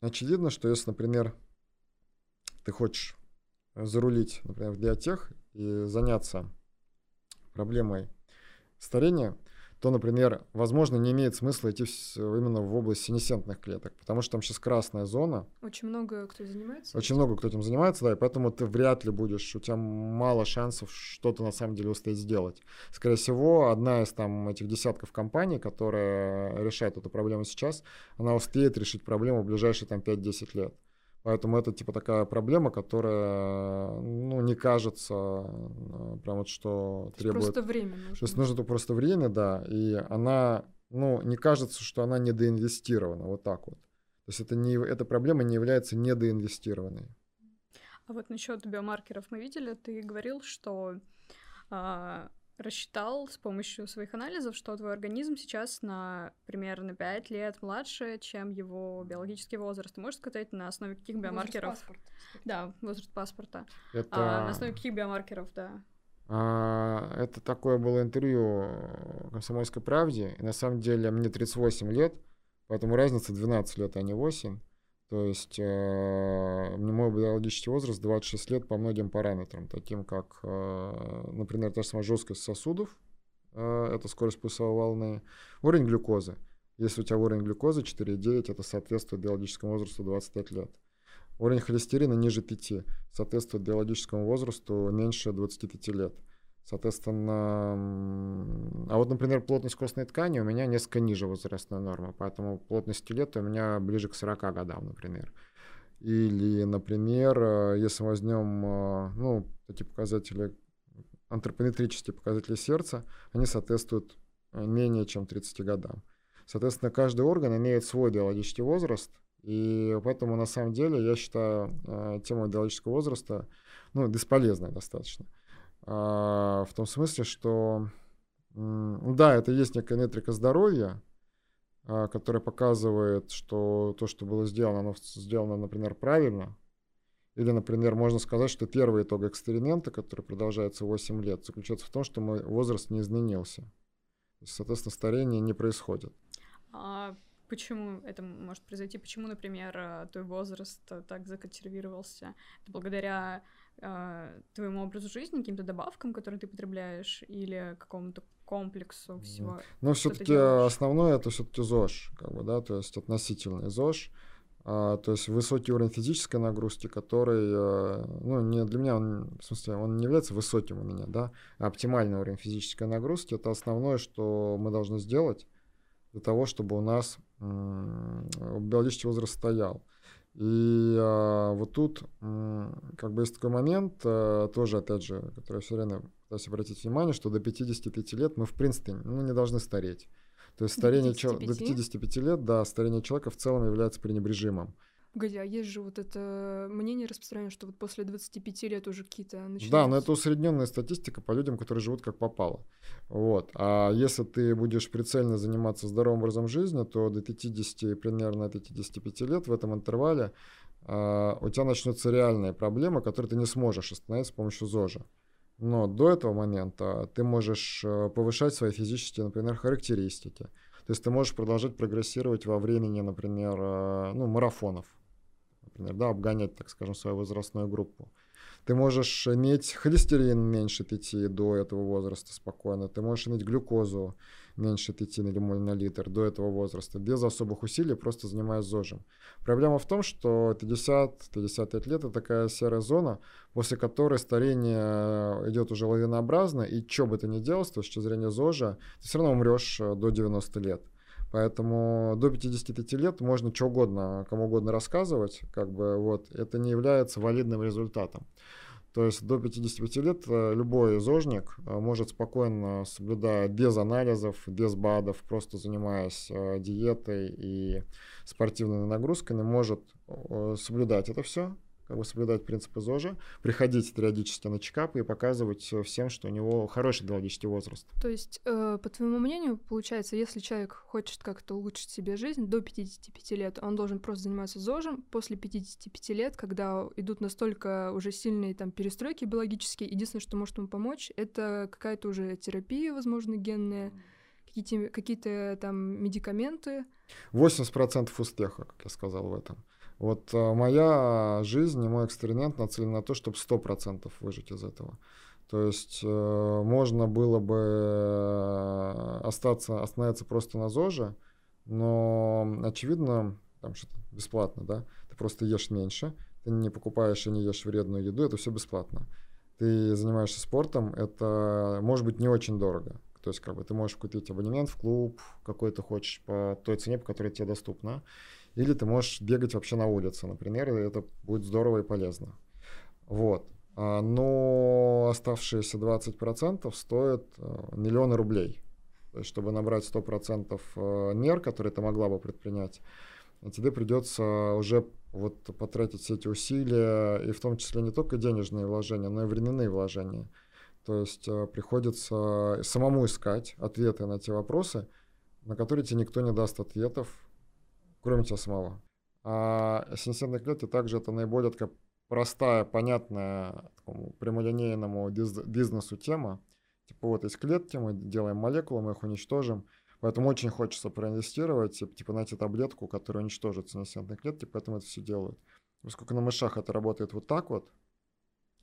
очевидно, что если, например, ты хочешь зарулить, например, в биотех и заняться проблемой старения, то, например, возможно, не имеет смысла идти именно в область синесцентных клеток, потому что там сейчас красная зона. Очень много кто занимается. Очень много кто этим занимается, да, и поэтому ты вряд ли будешь, у тебя мало шансов что-то на самом деле успеть сделать. Скорее всего, одна из там этих десятков компаний, которая решает эту проблему сейчас, она успеет решить проблему в ближайшие там 5-10 лет. Поэтому это типа такая проблема, которая, ну, не кажется э, прям вот что То требует... Просто время нужно. То есть нужно просто время, да, и она, ну, не кажется, что она недоинвестирована, вот так вот. То есть это не, эта проблема не является недоинвестированной. А вот насчет биомаркеров мы видели, ты говорил, что а, рассчитал с помощью своих анализов, что твой организм сейчас на примерно 5 лет младше, чем его биологический возраст. Ты можешь сказать, на основе каких биомаркеров? Возраст паспорта. Да, возраст паспорта. Это... А, на основе каких биомаркеров, да? А, это такое было интервью «Комсомольской правде». И на самом деле мне 38 лет, поэтому разница 12 лет, а не 8. То есть э, мой биологический возраст 26 лет по многим параметрам, таким как, э, например, та же самая жесткость сосудов, э, это скорость пульсовой волны, уровень глюкозы. Если у тебя уровень глюкозы 4,9, это соответствует биологическому возрасту 25 лет. Уровень холестерина ниже 5, соответствует биологическому возрасту меньше 25 лет. Соответственно, а вот, например, плотность костной ткани у меня несколько ниже возрастной нормы, поэтому плотность скелета у меня ближе к 40 годам, например. Или, например, э, если возьмем, э, ну, эти показатели, антропометрические показатели сердца, они соответствуют э, менее чем 30 годам. Соответственно, каждый орган имеет свой биологический возраст, и поэтому, на самом деле, я считаю тему биологического возраста ну, бесполезной достаточно. А, в том смысле, что да, это есть некая метрика здоровья, а, которая показывает, что то, что было сделано, оно сделано, например, правильно. Или, например, можно сказать, что первый итог эксперимента, который продолжается 8 лет, заключается в том, что мой возраст не изменился. Соответственно, старение не происходит. А почему это может произойти? Почему, например, э, твой возраст э, так законсервировался? Это благодаря э, твоему образу жизни, каким-то добавкам, которые ты потребляешь, или какому-то комплексу всего? Ну, все-таки основное это все-таки ЗОЖ, как бы, да, то есть относительный ЗОЖ. А, то есть высокий уровень физической нагрузки, который, э, ну, не для меня, он, в смысле, он не является высоким у меня, да, а оптимальный уровень физической нагрузки, это основное, что мы должны сделать для того, чтобы у нас биологический возраст стоял. И а, вот тут как бы есть такой момент, а, тоже, опять же, который я все время пытаюсь обратить внимание, что до 55 лет мы, в принципе, ну, не должны стареть. То есть старение до 55? до 55 лет, да, старение человека в целом является пренебрежимым. Погоди, а есть же вот это мнение распространено, что вот после 25 лет уже какие-то начинаются... Да, но это усредненная статистика по людям, которые живут как попало. Вот. А если ты будешь прицельно заниматься здоровым образом жизни, то до 50, примерно 55 лет в этом интервале uh, у тебя начнутся реальные проблемы, которые ты не сможешь остановить с помощью ЗОЖа. Но до этого момента ты можешь э, повышать свои физические, например, характеристики. То есть ты можешь продолжать прогрессировать во времени, например, э, ну, марафонов например, да, обгонять, так скажем, свою возрастную группу. Ты можешь иметь холестерин меньше 5 до этого возраста спокойно, ты можешь иметь глюкозу меньше 5 миллимоль на литр до этого возраста, без особых усилий, просто занимаясь ЗОЖем. Проблема в том, что 50-55 лет — это такая серая зона, после которой старение идет уже лавинообразно, и что бы ты ни делал с точки зрения ЗОЖа, ты все равно умрешь э, до 90 лет. Поэтому до 55 лет можно что угодно, кому угодно рассказывать, как бы вот, это не является валидным результатом. То есть до 55 лет э, любой зожник э, может спокойно, соблюдая без анализов, без БАДов, просто занимаясь э, диетой и спортивными нагрузками, может соблюдать это все, как бы соблюдать принципы ЗОЖа, приходить периодически на чекапы и показывать всем, что у него хороший биологический возраст. То есть, э, по твоему мнению, получается, если человек хочет как-то улучшить себе жизнь до 55 лет, он должен просто заниматься ЗОЖем. После 55 лет, когда идут настолько уже сильные там перестройки биологические, единственное, что может ему помочь, это какая-то уже терапия, возможно, генная, какие-то, какие-то там медикаменты. 80% успеха, как я сказал в этом. Вот э, моя жизнь и мой эксперимент нацелен на то, чтобы 100% выжить из этого. То есть э, можно было бы э, остаться, остановиться просто на ЗОЖе, но, очевидно, там что-то бесплатно, да, ты просто ешь меньше, ты не покупаешь и не ешь вредную еду, это все бесплатно. Ты занимаешься спортом, это может быть не очень дорого. То есть как бы ты можешь купить абонемент в клуб, какой ты хочешь, по той цене, по которой тебе доступна. Или ты можешь бегать вообще на улице, например, и это будет здорово и полезно. Вот. А, но оставшиеся 20% стоят э, миллионы рублей. То есть, чтобы набрать 100% э, мер, которые ты могла бы предпринять, тебе придется уже вот потратить все эти усилия, и в том числе не только денежные вложения, но и временные вложения. То есть приходится самому искать ответы на те вопросы, на которые тебе никто не даст ответов, кроме тебя самого. А синесцентные клетки также это наиболее такая простая, понятная такому прямолинейному бизнесу тема. Типа вот есть клетки, мы делаем молекулы, мы их уничтожим, Поэтому очень хочется проинвестировать, типа, типа найти таблетку, которая уничтожит синусентные клетки, поэтому это все делают. Поскольку на мышах это работает вот так вот,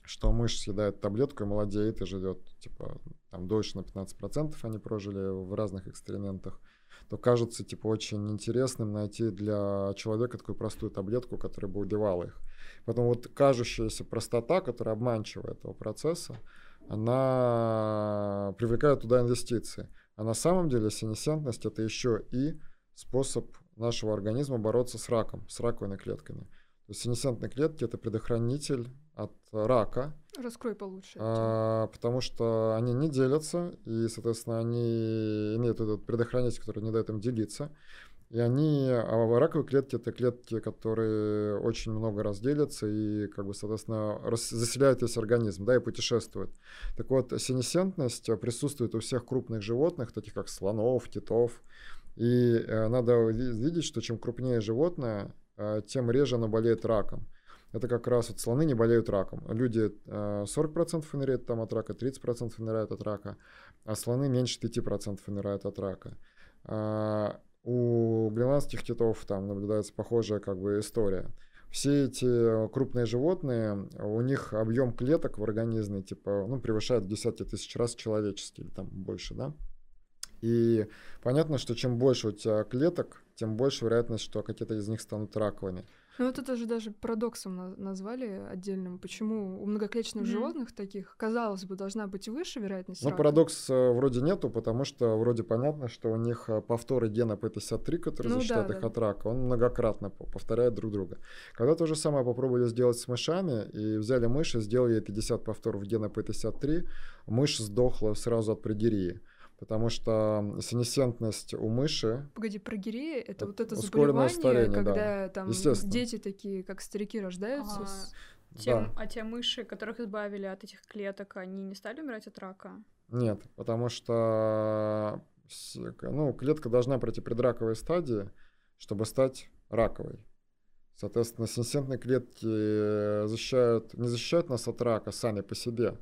что мышь съедает таблетку и молодеет и живет, типа, там дольше на 15% они прожили в разных экспериментах, то кажется, типа, очень интересным найти для человека такую простую таблетку, которая бы убивала их. Поэтому вот кажущаяся простота, которая обманчивая этого процесса, она привлекает туда инвестиции. А на самом деле синесцентность это еще и способ нашего организма бороться с раком, с раковыми клетками. То есть синесцентные клетки это предохранитель от рака. Раскрой получше. А, потому что они не делятся, и, соответственно, они имеют этот предохранитель, который не дает им делиться. И они, а раковые клетки это клетки, которые очень много раз делятся и, как бы, соответственно, рас, заселяют весь организм, да, и путешествуют. Так вот, синесцентность присутствует у всех крупных животных, таких как слонов, китов. И э, надо видеть, что чем крупнее животное, тем реже оно болеет раком. Это как раз вот слоны не болеют раком. Люди э, 40% умирают там от рака, 30% умирают от рака, а слоны меньше 5% умирают от рака. А, у гренландских китов там наблюдается похожая как бы история. Все эти крупные животные, у них объем клеток в организме типа, ну, превышает в десятки тысяч раз человеческий, или там больше, да? И понятно, что чем больше у тебя клеток, тем больше вероятность, что какие-то из них станут раковыми. Ну вот это же даже парадоксом назвали отдельным. Почему у многоклеточных mm-hmm. животных таких, казалось бы, должна быть выше вероятность Ну, рака? парадокс э, вроде нету, потому что вроде понятно, что у них э, повторы гена P53, который ну, защищает да, их да. от рака, он многократно повторяет друг друга. Когда то же самое попробовали сделать с мышами, и взяли мышь и сделали 50 повторов гена P53, мышь сдохла сразу от предирии потому что синесцентность у мыши... Погоди, прогирея — это вот это заболевание, старение, когда да. там дети такие, как старики, рождаются а, с... Те, да. А те мыши, которых избавили от этих клеток, они не стали умирать от рака? Нет, потому что ну, клетка должна пройти предраковые стадии, чтобы стать раковой. Соответственно, синесцентные клетки защищают, не защищают нас от рака сами по себе,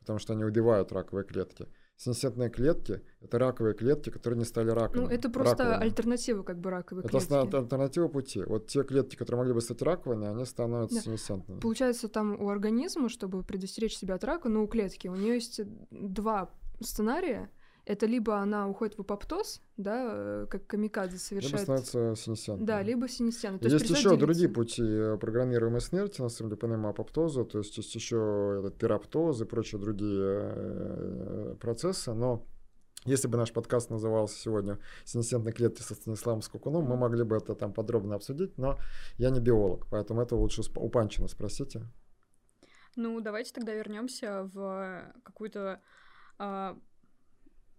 потому что они убивают раковые клетки – Синесцентные клетки — это раковые клетки, которые не стали раковыми. Ну, это просто раковыми. альтернатива как бы раковой это клетки. Это альтернатива пути. Вот те клетки, которые могли бы стать раковыми, они становятся да. синесцентными. Получается, там у организма, чтобы предостеречь себя от рака, ну, у клетки, у нее есть два сценария — это либо она уходит в апоптоз, да, э, как камикадзе совершает... Либо становится синесцентной. Да, либо синесцентной. есть, есть еще делиться. другие пути э, программируемой смерти, на самом деле, помимо апоптоза, то есть есть еще этот пироптоз и прочие другие э, процессы, но если бы наш подкаст назывался сегодня «Синесцентные клетки со Станиславом Скукуном», мы могли бы это там подробно обсудить, но я не биолог, поэтому это лучше у Панчина спросите. Ну, давайте тогда вернемся в какую-то а,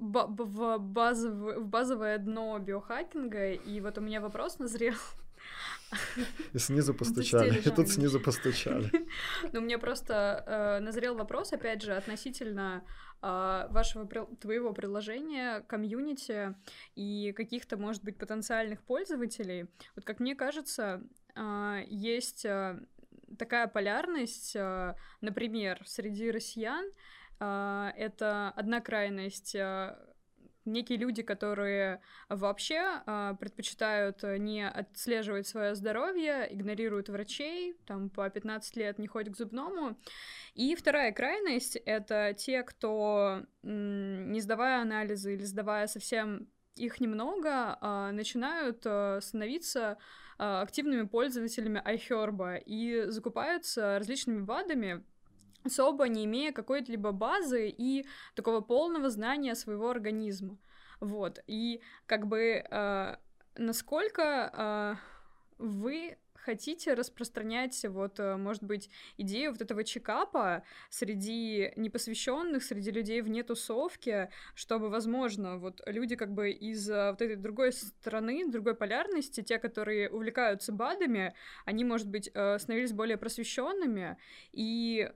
в, базов, в базовое дно биохакинга, и вот у меня вопрос назрел. И снизу постучали, и тут снизу постучали. Ну, мне просто э, назрел вопрос, опять же, относительно э, вашего, твоего приложения, комьюнити и каких-то, может быть, потенциальных пользователей. Вот как мне кажется, э, есть э, такая полярность, э, например, среди россиян, а, это одна крайность, а, некие люди, которые вообще э, предпочитают не отслеживать свое здоровье, игнорируют врачей, там по 15 лет не ходят к зубному. И вторая крайность — это те, кто, не сдавая анализы или сдавая совсем их немного, э, начинают э, становиться активными пользователями iHerb и закупаются различными БАДами, особо не имея какой-либо базы и такого полного знания своего организма. Вот. И как бы э, насколько э, вы хотите распространять, вот, э, может быть, идею вот этого чекапа среди непосвященных, среди людей вне тусовки, чтобы, возможно, вот люди как бы из э, вот этой другой стороны, другой полярности, те, которые увлекаются БАДами, они, может быть, э, становились более просвещенными и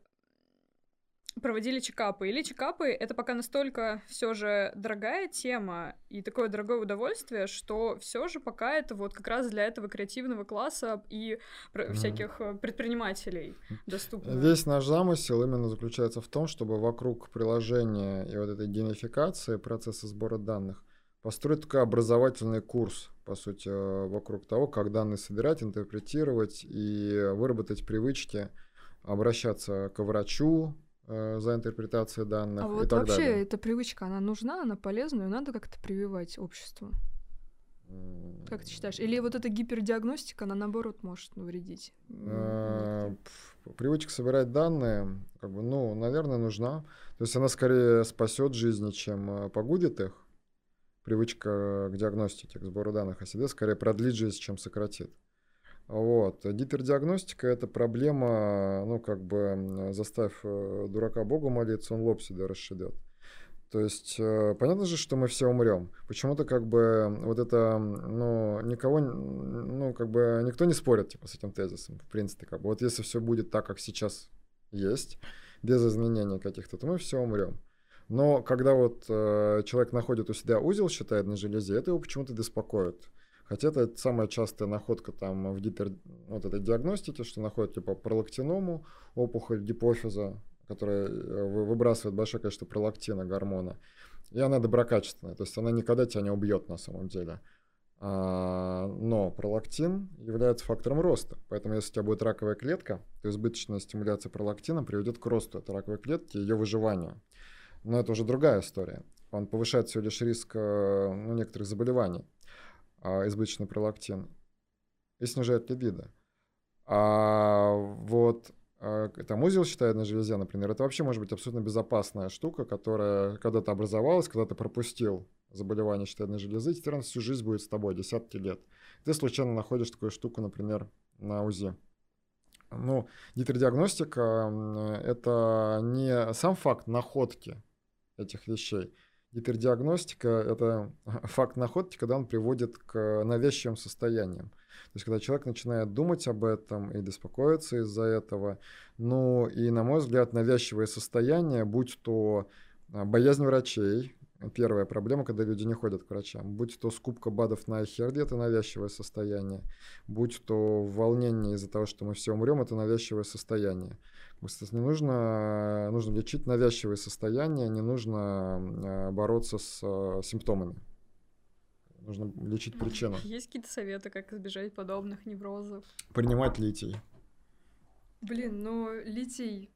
проводили чекапы. Или чекапы это пока настолько все же дорогая тема и такое дорогое удовольствие, что все же пока это вот как раз для этого креативного класса и mm. всяких э, предпринимателей доступно. Весь наш замысел именно заключается в том, чтобы вокруг приложения и вот этой геймификации процесса сбора данных построить такой образовательный курс, по сути, э, вокруг того, как данные собирать, интерпретировать и выработать привычки обращаться к врачу, за интерпретацией данных. А вот вообще далее. эта привычка, она нужна, она полезна, ее надо как-то прививать обществу. Как ты считаешь? Или вот эта гипердиагностика, она наоборот может навредить? Э, привычка собирать данные, как бы, ну, наверное, нужна. То есть она скорее спасет жизни, чем э, погубит их. Привычка к диагностике, к сбору данных о себе скорее продлит жизнь, чем сократит. Вот. Гипердиагностика – это проблема, ну, как бы, заставь э, дурака Богу молиться, он лоб себе расшибет. То есть, э, понятно же, что мы все умрем. Почему-то, как бы, вот это, ну, никого, ну, как бы, никто не спорит, типа, с этим тезисом, в принципе, как бы. Вот если все будет так, как сейчас есть, без изменений каких-то, то мы все умрем. Но когда вот э, человек находит у себя узел, считает на железе, это его почему-то беспокоит. Хотя это самая частая находка там в гипер, вот этой диагностике, что находят типа пролактиному, опухоль гипофиза, которая э, выбрасывает большое количество пролактина, гормона. И она доброкачественная, то есть она никогда тебя не убьет на самом деле. А, но пролактин является фактором роста. Поэтому если у тебя будет раковая клетка, то избыточная стимуляция пролактина приведет к росту этой раковой клетки и ее выживанию. Но это уже другая история. Он повышает всего лишь риск э, ну, некоторых заболеваний избыточный пролактин и снижает либидо. А вот а, там узел на железе, например, это вообще может быть абсолютно безопасная штука, которая когда-то образовалась, когда ты пропустил заболевание щитовидной железы, теперь она всю жизнь будет с тобой, десятки лет. Ты случайно находишь такую штуку, например, на УЗИ. Ну, гипердиагностика — это не сам факт находки этих вещей, Гипердиагностика – это факт находки, когда он приводит к навязчивым состояниям. То есть, когда человек начинает думать об этом и беспокоиться из-за этого. Ну, и, на мой взгляд, навязчивые состояния, будь то а, боязнь врачей, первая проблема, когда люди не ходят к врачам. Будь то скупка БАДов на херде, это навязчивое состояние. Будь то волнение из-за того, что мы все умрем, это навязчивое состояние. Не нужно, нужно лечить навязчивые состояния, не нужно э, бороться с э, симптомами. Нужно лечить причину. Есть какие-то советы, как избежать подобных неврозов? Принимать литий. Блин, ну литий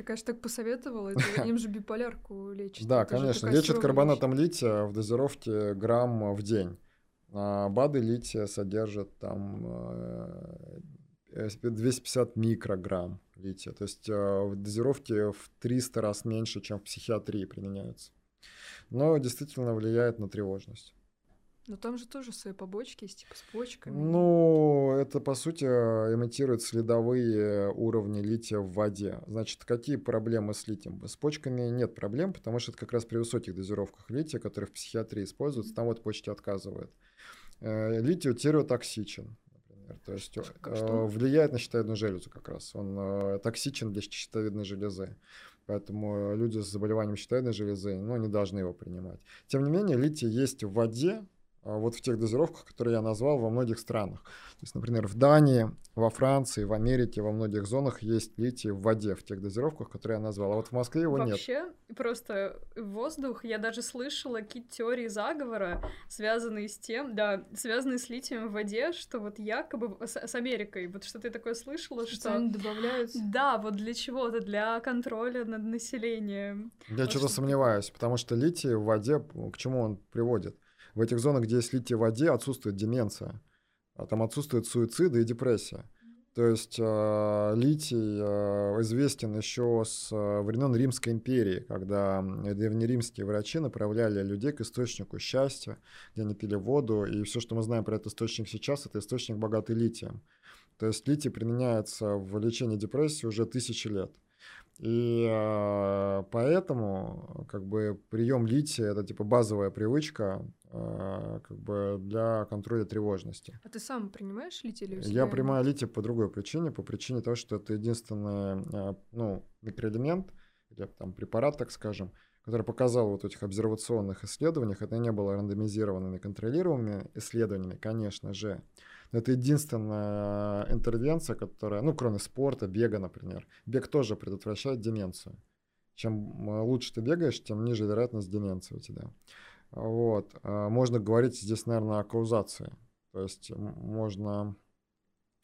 ты, конечно, так посоветовал, это им же биполярку лечит. Да, конечно, лечит карбонатом лития в дозировке грамм в день. А БАДы лития содержат там 250 э, микрограмм лития. То есть э, в дозировке в 300 раз меньше, чем в психиатрии применяются. Но действительно влияет на тревожность. Но там же тоже свои побочки есть, типа с почками. Ну, это, по сути, имитирует следовые уровни лития в воде. Значит, какие проблемы с литием? С почками нет проблем, потому что это как раз при высоких дозировках лития, которые в психиатрии используются, там вот почки отказывают. Э, литий например. То есть э, влияет на щитовидную железу как раз. Он э, токсичен для щитовидной железы. Поэтому люди с заболеванием щитовидной железы ну, не должны его принимать. Тем не менее, литий есть в воде, вот в тех дозировках, которые я назвал во многих странах. То есть, например, в Дании, во Франции, в Америке, во многих зонах есть литий в воде в тех дозировках, которые я назвал. А вот в Москве его Вообще, нет. Вообще, просто воздух, я даже слышала какие-то теории заговора, связанные с тем, да, связанные с литием в воде, что вот якобы с, с Америкой, вот что ты такое слышала, что... Они добавляют... Да, вот для чего-то, для контроля над населением. Я что-то сомневаюсь, потому что литий в воде, к чему он приводит? В этих зонах, где есть литий в воде, отсутствует деменция. А там отсутствует суициды и депрессия. То есть э, литий э, известен еще с э, времен Римской империи, когда древнеримские врачи направляли людей к источнику счастья, где они пили воду, и все, что мы знаем про этот источник сейчас, это источник богатый литием. То есть литий применяется в лечении депрессии уже тысячи лет. И э, поэтому как бы прием лития это типа базовая привычка э, как бы для контроля тревожности. А ты сам принимаешь литий или Я принимаю литий по другой причине, по причине того, что это единственный э, ну, микроэлемент или там препарат, так скажем, который показал вот в этих обсервационных исследованиях, это не было рандомизированными контролируемыми исследованиями, конечно же, это единственная интервенция, которая, ну, кроме спорта, бега, например. Бег тоже предотвращает деменцию. Чем э, лучше ты бегаешь, тем ниже вероятность деменции у тебя. Вот. А можно говорить здесь, наверное, о каузации. То есть можно...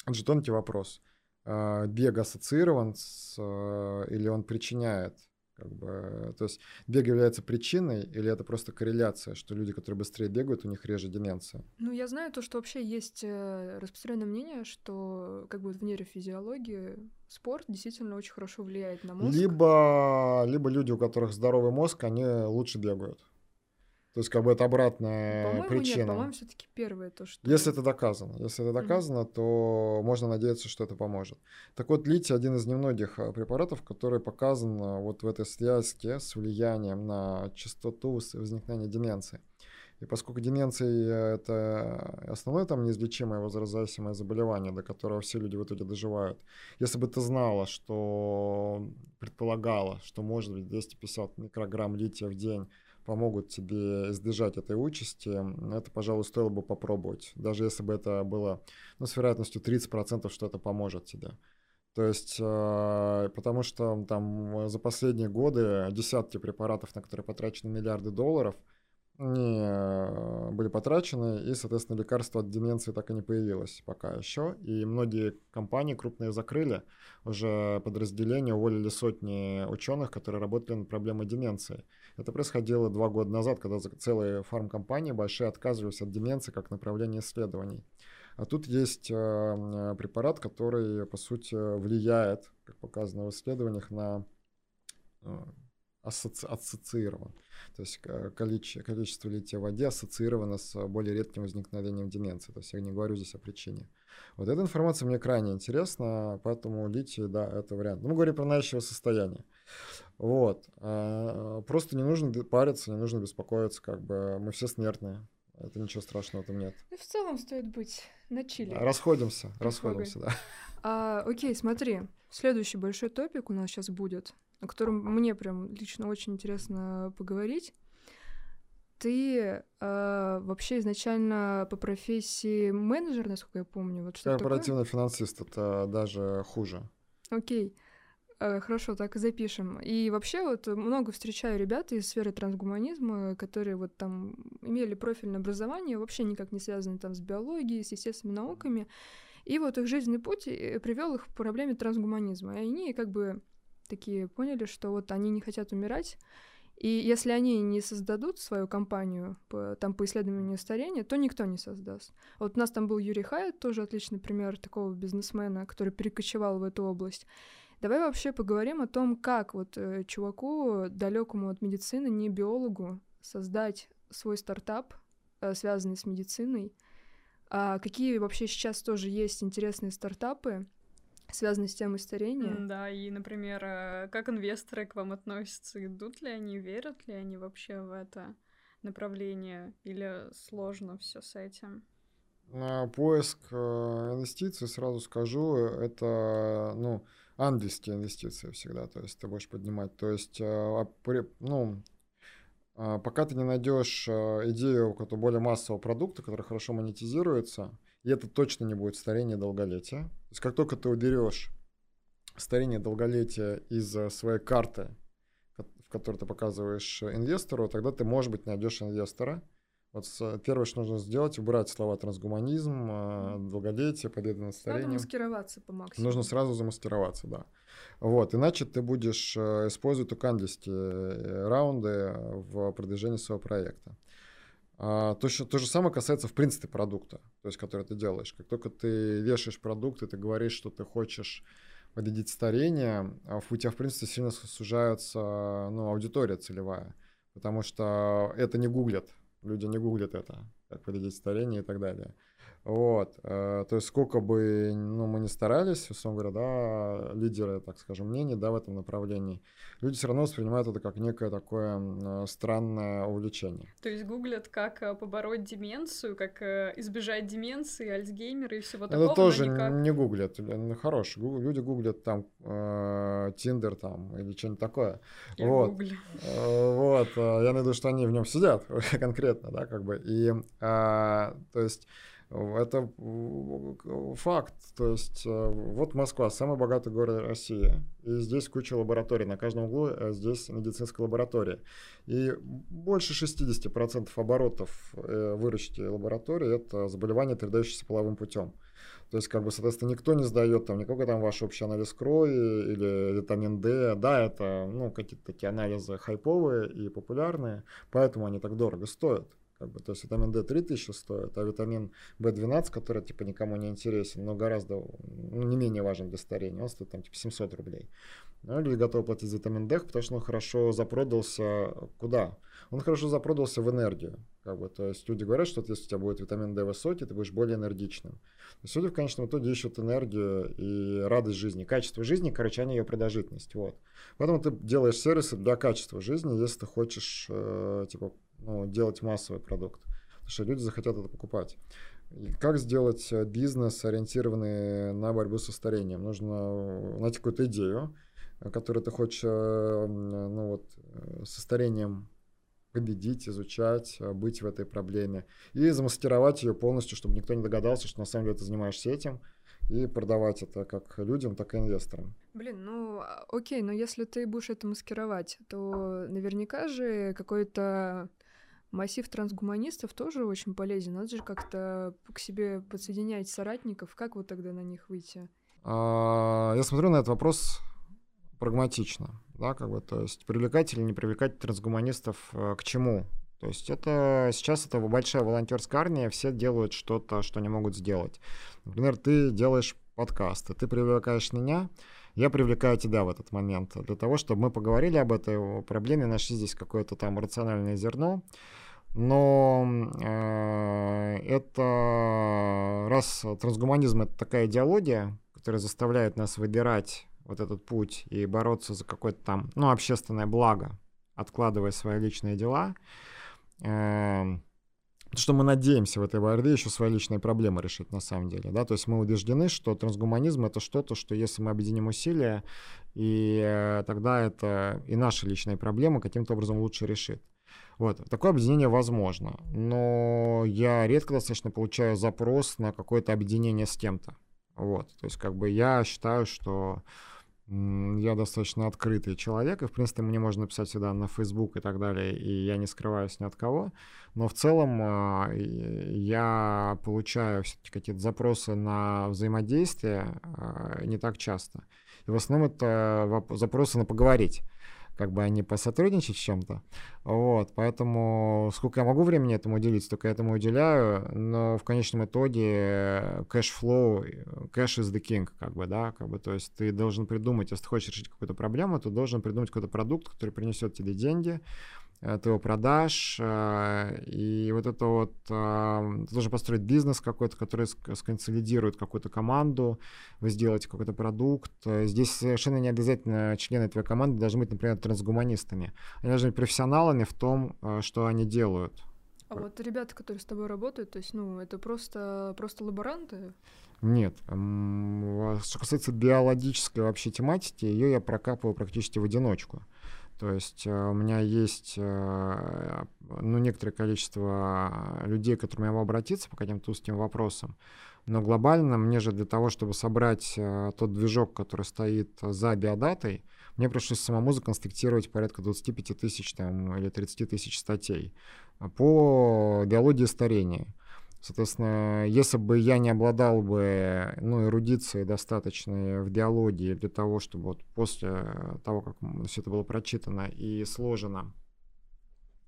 Это же тонкий вопрос. Бег ассоциирован с... Э, или он причиняет как бы, то есть бег является причиной или это просто корреляция, что люди, которые быстрее бегают, у них реже деменция? Ну, я знаю то, что вообще есть э, распространенное мнение, что как бы в нейрофизиологии спорт действительно очень хорошо влияет на мозг. Либо, либо люди, у которых здоровый мозг, они лучше бегают. То есть, как бы это обратная по-моему, причина. Нет, по-моему, все-таки первое то, что. Если это доказано. Если это доказано, mm-hmm. то можно надеяться, что это поможет. Так вот, литий один из немногих а, препаратов, который показан а, вот в этой связке с влиянием на частоту возникновения деменции. И поскольку деменция это основное там неизлечимое возрастаемое заболевание, до которого все люди в итоге доживают, если бы ты знала, что предполагала, что может быть 250 микрограмм лития в день помогут тебе избежать этой участи, это, пожалуй, стоило бы попробовать. Даже если бы это было ну, с вероятностью 30%, что это поможет тебе. То есть, э, потому что там за последние годы десятки препаратов, на которые потрачены миллиарды долларов – не э, были потрачены, и, соответственно, лекарства от деменции так и не появилось пока еще. И многие компании крупные закрыли уже подразделения, уволили сотни ученых, которые работали над проблемой деменции. Это происходило два года назад, когда целые фармкомпании большие отказывались от деменции как направления исследований. А тут есть э, препарат, который, по сути, влияет, как показано в исследованиях, на э, асоци- ассоциирован. То есть количество, количество лития в воде ассоциировано с более редким возникновением деменции. То есть я не говорю здесь о причине. Вот эта информация мне крайне интересна, поэтому литий, да, это вариант. Ну, мы говорим про навязчивое состояние. Вот. А, просто не нужно париться, не нужно беспокоиться, как бы мы все смертные. Это ничего страшного там нет. Ну, в целом стоит быть на чили. Расходимся, расходимся, да. А, окей, смотри, следующий большой топик у нас сейчас будет о котором мне прям лично очень интересно поговорить. Ты э, вообще изначально по профессии менеджер, насколько я помню, вот что Корпоративный такое? финансист это даже хуже. Окей. Э, хорошо, так и запишем. И вообще вот много встречаю ребят из сферы трансгуманизма, которые вот там имели профильное образование, вообще никак не связаны там с биологией, с естественными науками. И вот их жизненный путь э, привел их к проблеме трансгуманизма. И они как бы такие поняли, что вот они не хотят умирать, и если они не создадут свою компанию по, там, по исследованию старения, то никто не создаст. Вот у нас там был Юрий Хайет, тоже отличный пример такого бизнесмена, который перекочевал в эту область. Давай вообще поговорим о том, как вот э, чуваку, далекому от медицины, не биологу, создать свой стартап, э, связанный с медициной. А какие вообще сейчас тоже есть интересные стартапы, связанный с темой старения. Да, и, например, э, как инвесторы к вам относятся? Идут ли они, верят ли они вообще в это направление? Или сложно все с этим? Поиск э, инвестиций, сразу скажу, это, ну, ангельские инвестиции всегда, то есть ты будешь поднимать. То есть, э, ну, а, пока ты не найдешь а, идею какого-то более массового продукта, который хорошо монетизируется, и это точно не будет старение долголетия. То есть как только ты уберешь старение долголетия из своей карты, в которой ты показываешь инвестору, тогда ты, может быть, найдешь инвестора, вот первое, что нужно сделать, убрать слова трансгуманизм, а, долголетие, победа над старением. Надо маскироваться по максимуму. Нужно сразу замаскироваться, да. Вот, иначе ты будешь э, использовать э, раунды в продвижении своего проекта. А, то, то же самое касается, в принципе, продукта, то есть, который ты делаешь. Как только ты вешаешь продукт, и ты говоришь, что ты хочешь победить старение, а у тебя, в принципе, сильно сужается ну, аудитория целевая, потому что это не гуглят люди не гуглят это, как победить старение и так далее. Вот, э, то есть сколько бы ну, мы ни старались, условно говоря, да, лидеры, так скажем, мнений, да, в этом направлении, люди все равно воспринимают это как некое такое э, странное увлечение. То есть гуглят, как э, побороть деменцию, как избежать деменции, Альцгеймера и всего такого, Это тоже никак... не гуглят, ну, хорош, люди гуглят там Тиндер э, там или что-нибудь такое. Я вот. гуглю. вот, я найду, что они в нем сидят конкретно, да, как бы, и, а, то есть это факт. То есть э, вот Москва, самый богатый город России. И здесь куча лабораторий. На каждом углу э, здесь медицинская лаборатория. И больше 60% оборотов э, выручки лаборатории – это заболевания, передающиеся половым путем. То есть, как бы, соответственно, никто не сдает там никакой там ваш общий анализ крови или витамин D. Да, это, ну, какие-то такие анализы хайповые и популярные, поэтому они так дорого стоят. Как бы, то есть витамин D 3000 стоит, а витамин B12, который типа никому не интересен, но гораздо ну, не менее важен для старения, он стоит там типа 700 рублей. Но люди готовы платить за витамин D, потому что он хорошо запродался куда? Он хорошо запродался в энергию. Как бы, то есть люди говорят, что если у тебя будет витамин D высокий, ты будешь более энергичным. То есть люди в конечном итоге ищут энергию и радость жизни. Качество жизни, короче, а не ее продолжительность. Вот. Поэтому ты делаешь сервисы для качества жизни, если ты хочешь э, типа ну, делать массовый продукт, потому что люди захотят это покупать. И как сделать э, бизнес, ориентированный на борьбу со старением? Нужно найти какую-то идею, э, которую ты хочешь э, ну, вот, со старением победить, изучать, быть в этой проблеме и замаскировать ее полностью, чтобы никто не догадался, что на самом деле ты занимаешься этим, и продавать это как людям, так и инвесторам. Блин, ну а, окей, но если ты будешь это маскировать, то наверняка же какой-то массив трансгуманистов тоже очень полезен. Надо же как-то к себе подсоединять соратников. Как вот тогда на них выйти? А, я смотрю на этот вопрос прагматично, да, как бы, то есть привлекать или не привлекать трансгуманистов э, к чему? То есть это сейчас это большая волонтерская армия, все делают что-то, что не могут сделать. Например, ты делаешь подкасты, ты привлекаешь меня, я привлекаю тебя в этот момент для того, чтобы мы поговорили об этой проблеме, нашли здесь какое-то там рациональное зерно, но э, это раз трансгуманизм это такая идеология, которая заставляет нас выбирать вот этот путь и бороться за какое-то там, ну, общественное благо, откладывая свои личные дела. Э, что мы надеемся в этой борьбе еще свои личные проблемы решить на самом деле, да, то есть мы убеждены, что трансгуманизм это что-то, что если мы объединим усилия, и э, тогда это и наши личные проблемы каким-то образом лучше решит. Вот, такое объединение возможно, но я редко достаточно получаю запрос на какое-то объединение с кем-то. Вот, то есть как бы я считаю, что я достаточно открытый человек, и, в принципе, мне можно написать сюда на Facebook и так далее, и я не скрываюсь ни от кого. Но в целом а, я получаю все-таки какие-то запросы на взаимодействие а, не так часто. И в основном это запросы на поговорить как бы они посотрудничать в чем-то. Вот, поэтому сколько я могу времени этому уделить, столько я этому уделяю, но в конечном итоге cash flow, кэш is the king, как бы, да, как бы, то есть ты должен придумать, если ты хочешь решить какую-то проблему, то должен придумать какой-то продукт, который принесет тебе деньги, ты его продашь, э, и вот это вот, э, ты должен построить бизнес какой-то, который сконсолидирует какую-то команду, вы сделаете какой-то продукт. Здесь совершенно не обязательно члены твоей команды должны быть, например, трансгуманистами. Они должны быть профессионалами в том, что они делают. А вот ребята, которые с тобой работают, то есть, ну, это просто, просто лаборанты? Нет. Что касается биологической вообще тематики, ее я прокапываю практически в одиночку. То есть у меня есть ну, некоторое количество людей, к которым я могу обратиться по каким-то узким вопросам. Но глобально мне же для того, чтобы собрать тот движок, который стоит за биодатой, мне пришлось самому законспектировать порядка 25 тысяч там, или 30 тысяч статей по биологии старения. Соответственно, если бы я не обладал бы ну, эрудицией достаточной в биологии для того, чтобы вот после того, как все это было прочитано и сложено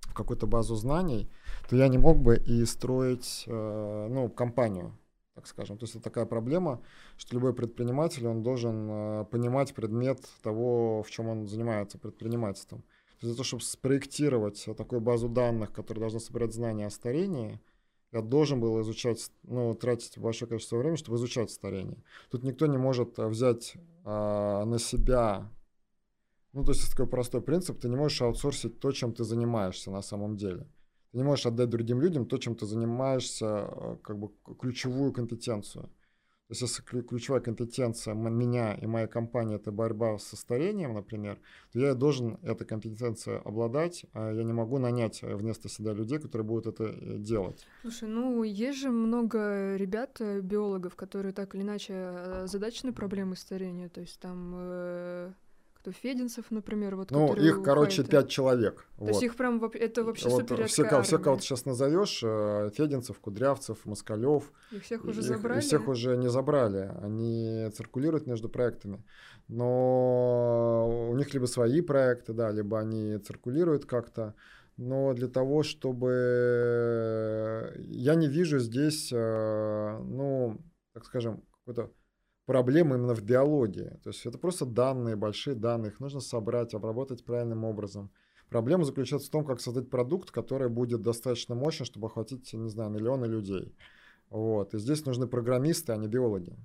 в какую-то базу знаний, то я не мог бы и строить э, ну, компанию так скажем. То есть это такая проблема, что любой предприниматель, он должен э, понимать предмет того, в чем он занимается предпринимательством. То есть для того, чтобы спроектировать такую базу данных, которая должна собирать знания о старении, я должен был изучать, ну, тратить большое количество времени, чтобы изучать старение. Тут никто не может э, взять а, на себя, ну, то есть такой простой принцип, ты не можешь аутсорсить то, чем ты занимаешься на самом деле. Ты не можешь отдать другим людям то, чем ты занимаешься, э, как бы ключевую компетенцию. То есть если ключевая компетенция меня и моей компании это борьба со старением, например, то я должен этой компетенцией обладать, а я не могу нанять вместо себя людей, которые будут это э, делать. Слушай, ну есть же много ребят, э, биологов, которые так или иначе задачны проблемой старения, то есть там э кто Фединцев, например, вот. Ну, их, короче, пять человек. То вот. есть их прям это вообще вот супер все, армия. все, кого ты сейчас назовешь, э, Фединцев, Кудрявцев, Москалев. Их всех уже забрали. Их всех уже не забрали. Они циркулируют между проектами. Но у них либо свои проекты, да, либо они циркулируют как-то. Но для того, чтобы я не вижу здесь, э, ну, так скажем, какой-то проблема именно в биологии. То есть это просто данные, большие данные, их нужно собрать, обработать правильным образом. Проблема заключается в том, как создать продукт, который будет достаточно мощен, чтобы охватить, не знаю, миллионы людей. Вот. И здесь нужны программисты, а не биологи.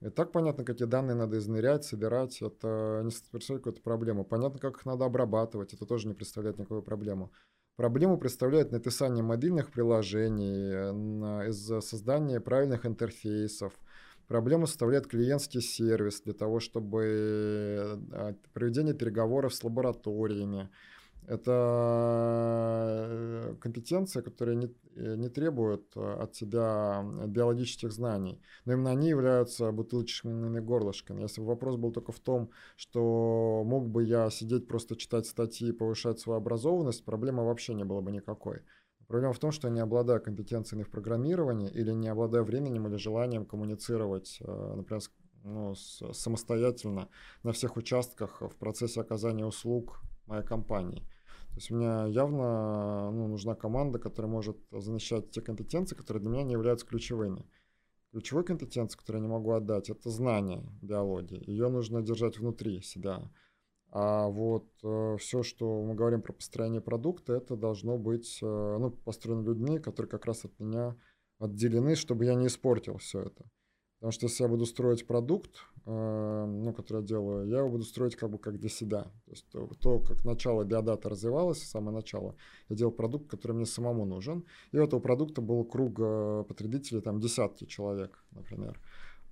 И так понятно, какие данные надо измерять, собирать. Это не представляет какую-то проблему. Понятно, как их надо обрабатывать. Это тоже не представляет никакую проблему. Проблему представляет написание мобильных приложений, из создания правильных интерфейсов – Проблему составляет клиентский сервис для того, чтобы а, проведение переговоров с лабораториями. Это э, компетенция, которая не, э, не требует от тебя биологических знаний, но именно они являются бутылочными горлышками. Если бы вопрос был только в том, что мог бы я сидеть просто читать статьи и повышать свою образованность, проблемы вообще не было бы никакой. Проблема в том, что не обладаю компетенциями в программировании или не обладаю временем или желанием коммуницировать, э, например, ну, самостоятельно на всех участках в процессе оказания услуг моей компании. То есть мне явно ну, нужна команда, которая может замещать те компетенции, которые для меня не являются ключевыми. Ключевой компетенцией, которую я не могу отдать, это знание биологии. Ее нужно держать внутри себя. А вот э, все, что мы говорим про построение продукта, это должно быть э, ну, построено людьми, которые как раз от меня отделены, чтобы я не испортил все это. Потому что если я буду строить продукт, э, ну, который я делаю, я его буду строить как бы как для себя. То есть то, то как начало биодата развивалось, самое начало, я делал продукт, который мне самому нужен. И у этого продукта был круг э, потребителей, там десятки человек, например.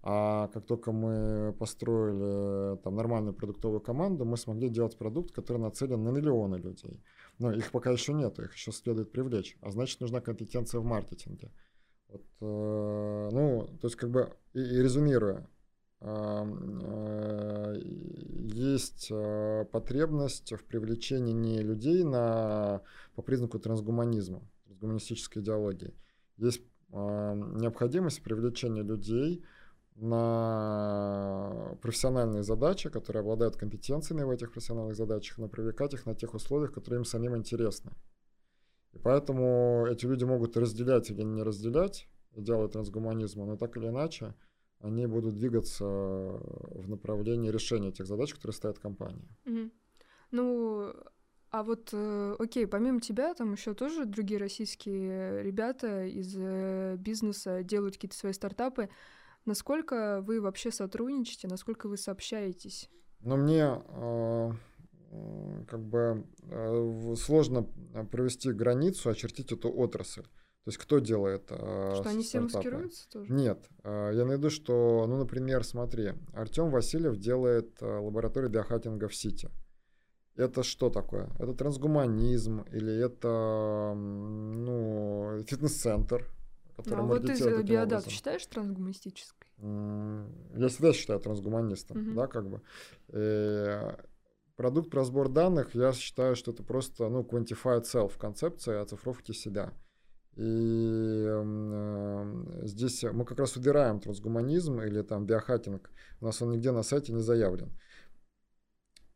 А как только мы построили там нормальную продуктовую команду, мы смогли делать продукт, который нацелен на миллионы людей. Но их пока еще нет, их еще следует привлечь. А значит, нужна компетенция в маркетинге. Вот, э, ну, то есть, как бы, и, и резюмируя, э, э, есть э, потребность в привлечении не людей на, по признаку трансгуманизма, трансгуманистической идеологии. Есть э, необходимость привлечения людей, на профессиональные задачи, которые обладают компетенциями в этих профессиональных задачах, но привлекать их на тех условиях, которые им самим интересны. И поэтому эти люди могут разделять или не разделять идеалы трансгуманизма, но так или иначе они будут двигаться в направлении решения этих задач, которые ставят компании. Mm-hmm. Ну, а вот, э, окей, помимо тебя, там еще тоже другие российские ребята из э, бизнеса делают какие-то свои стартапы. Насколько вы вообще сотрудничаете, насколько вы сообщаетесь? Ну, мне э, как бы э, сложно провести границу, очертить эту отрасль. То есть кто делает э, Что они все маскируются тоже? Нет. Я найду, что, ну, например, смотри, Артем Васильев делает лабораторию биохакинга в Сити. это что такое? Это трансгуманизм или это ну, фитнес-центр, который ну, а вот ты биодату считаешь трансгуманистической? Я всегда считаю трансгуманистом, угу. да, как бы. И э, продукт про сбор данных, я считаю, что это просто, ну, quantified self концепция оцифровки себя. И э, здесь мы как раз убираем трансгуманизм или там биохакинг. У нас он нигде на сайте не заявлен.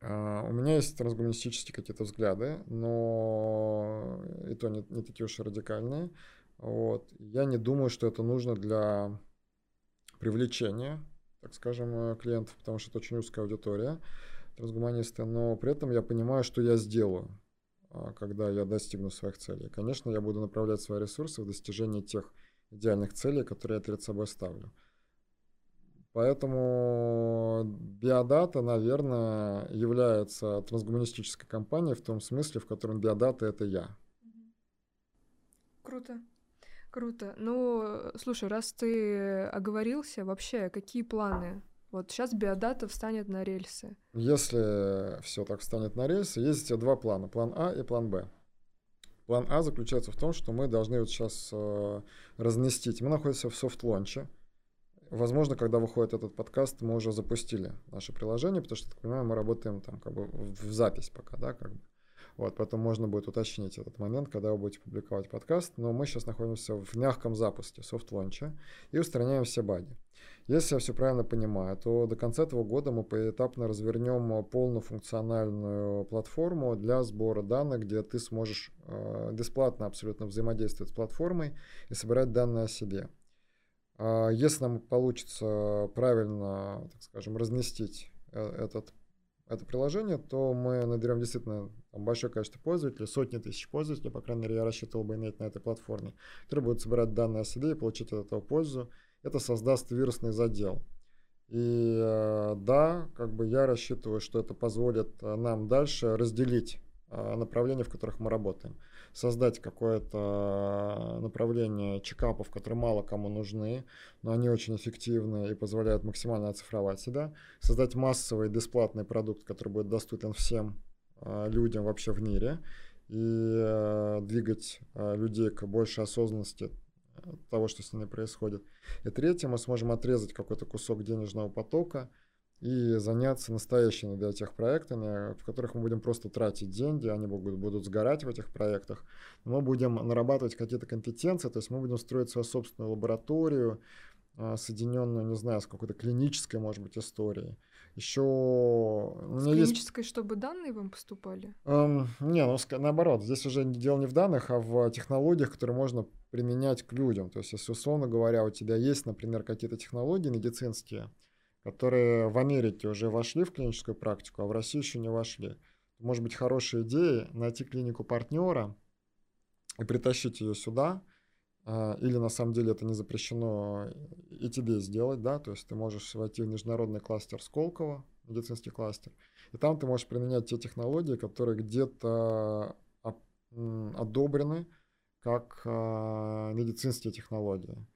Uh, у меня есть трансгуманистические какие-то взгляды, но и то не, не такие уж и радикальные. Вот. Я не думаю, что это нужно для привлечения, так скажем, э, клиентов, потому что это очень узкая аудитория, трансгуманисты, но при этом я понимаю, что я сделаю. А, когда я достигну своих целей. Конечно, я буду направлять свои ресурсы в достижение тех идеальных целей, которые я перед собой ставлю. Поэтому Биодата, наверное, является трансгуманистической компанией в том смысле, в котором Биодата — это я. Круто. Круто. Ну, слушай, раз ты оговорился, вообще, какие планы вот сейчас Biodata встанет на рельсы. Если все так встанет на рельсы, есть два плана. План А и план Б. План А заключается в том, что мы должны вот сейчас э, разместить. Мы находимся в soft launch'е. Возможно, когда выходит этот подкаст, мы уже запустили наше приложение, потому что, так понимаю, мы работаем там как бы в запись пока, да, как бы. Вот, поэтому можно будет уточнить этот момент, когда вы будете публиковать подкаст. Но мы сейчас находимся в мягком запуске, софт-лонче, и устраняем все баги. Если я все правильно понимаю, то до конца этого года мы поэтапно развернем полную функциональную платформу для сбора данных, где ты сможешь э, бесплатно абсолютно взаимодействовать с платформой и собирать данные о себе. А если нам получится правильно, так скажем, разместить э, этот, это приложение, то мы наберем действительно большое количество пользователей, сотни тысяч пользователей, по крайней мере, я рассчитывал бы иметь на этой платформе, которые будут собирать данные о себе и получить от этого пользу это создаст вирусный задел. И э, да, как бы я рассчитываю, что это позволит э, нам дальше разделить э, направления, в которых мы работаем. Создать какое-то направление чекапов, которые мало кому нужны, но они очень эффективны и позволяют максимально оцифровать себя. Создать массовый бесплатный продукт, который будет доступен всем людям вообще в мире и двигать людей к большей осознанности того, что с ними происходит. И третье, мы сможем отрезать какой-то кусок денежного потока и заняться настоящими для тех проектами, в которых мы будем просто тратить деньги, они будут, будут сгорать в этих проектах. Мы будем нарабатывать какие-то компетенции, то есть мы будем строить свою собственную лабораторию, а, соединенную, не знаю, с какой-то клинической, может быть, историей. Еще... С клинической, есть... чтобы данные вам поступали? Эм, не, ну наоборот, здесь уже дело не в данных, а в технологиях, которые можно применять к людям. То есть, если, условно говоря, у тебя есть, например, какие-то технологии медицинские, которые в Америке уже вошли в клиническую практику, а в России еще не вошли. Может быть, хорошая идея найти клинику партнера и притащить ее сюда – а, или на самом деле это не запрещено и тебе сделать, да, то есть ты можешь войти в международный кластер Сколково, медицинский кластер, и там ты можешь применять те технологии, которые где-то одобрены как а, медицинские технологии.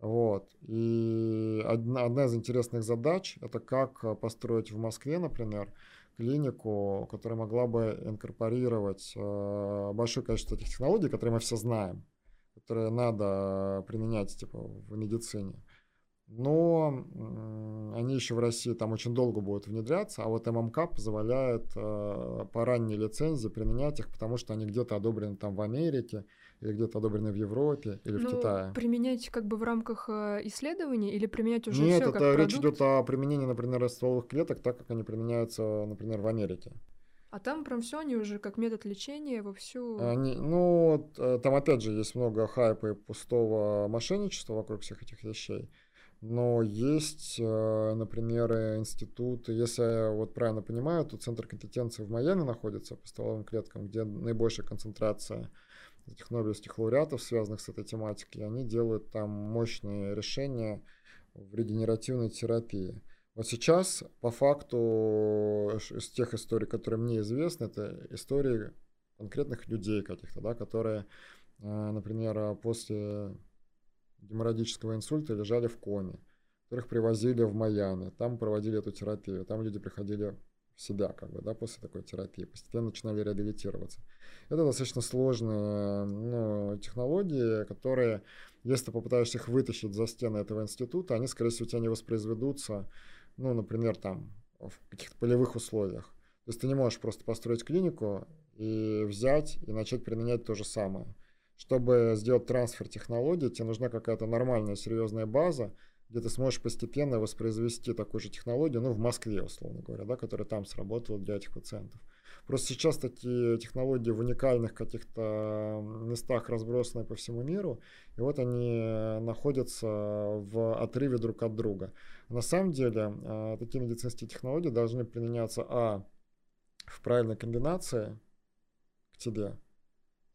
Вот. И одна, одна из интересных задач это как построить в Москве, например, клинику, которая могла бы инкорпорировать э, большое количество этих технологий, которые мы все знаем которые надо применять типа, в медицине. Но они еще в России там очень долго будут внедряться, а вот ММК позволяет э, по ранней лицензии применять их, потому что они где-то одобрены там в Америке, или где-то одобрены в Европе или ну, в Китае. Применять как бы в рамках э, исследований или применять уже Нет, все это как речь продукт? идет о применении, например, стволовых клеток, так как они применяются, например, в Америке. А там прям все они уже как метод лечения вовсю. Они, ну, э, там опять же есть много хайпа и пустого мошенничества вокруг всех этих вещей. Но есть, э, например, институты, если я вот правильно понимаю, то центр компетенции в Майами находится по стволовым клеткам, где наибольшая концентрация этих нобелевских лауреатов, связанных с этой тематикой. Они делают там мощные решения в регенеративной терапии. Вот сейчас, по факту, из тех историй, которые мне известны, это истории конкретных людей каких-то, да, которые, э, например, после геморрагического инсульта лежали в коме, которых привозили в Майами, там проводили эту терапию, там люди приходили себя, как бы, да, после такой терапии, постепенно начинали реабилитироваться. Это достаточно сложные ну, технологии, которые, если ты попытаешься их вытащить за стены этого института, они, скорее всего, у тебя не воспроизведутся, ну, например, там, в каких-то полевых условиях. То есть ты не можешь просто построить клинику и взять и начать применять то же самое. Чтобы сделать трансфер технологий, тебе нужна какая-то нормальная, серьезная база, где ты сможешь постепенно воспроизвести такую же технологию, ну, в Москве, условно говоря, да, которая там сработала для этих пациентов. Просто сейчас такие технологии в уникальных каких-то местах разбросаны по всему миру, и вот они находятся в отрыве друг от друга. На самом деле, а, такие медицинские технологии должны применяться, а, в правильной комбинации к тебе,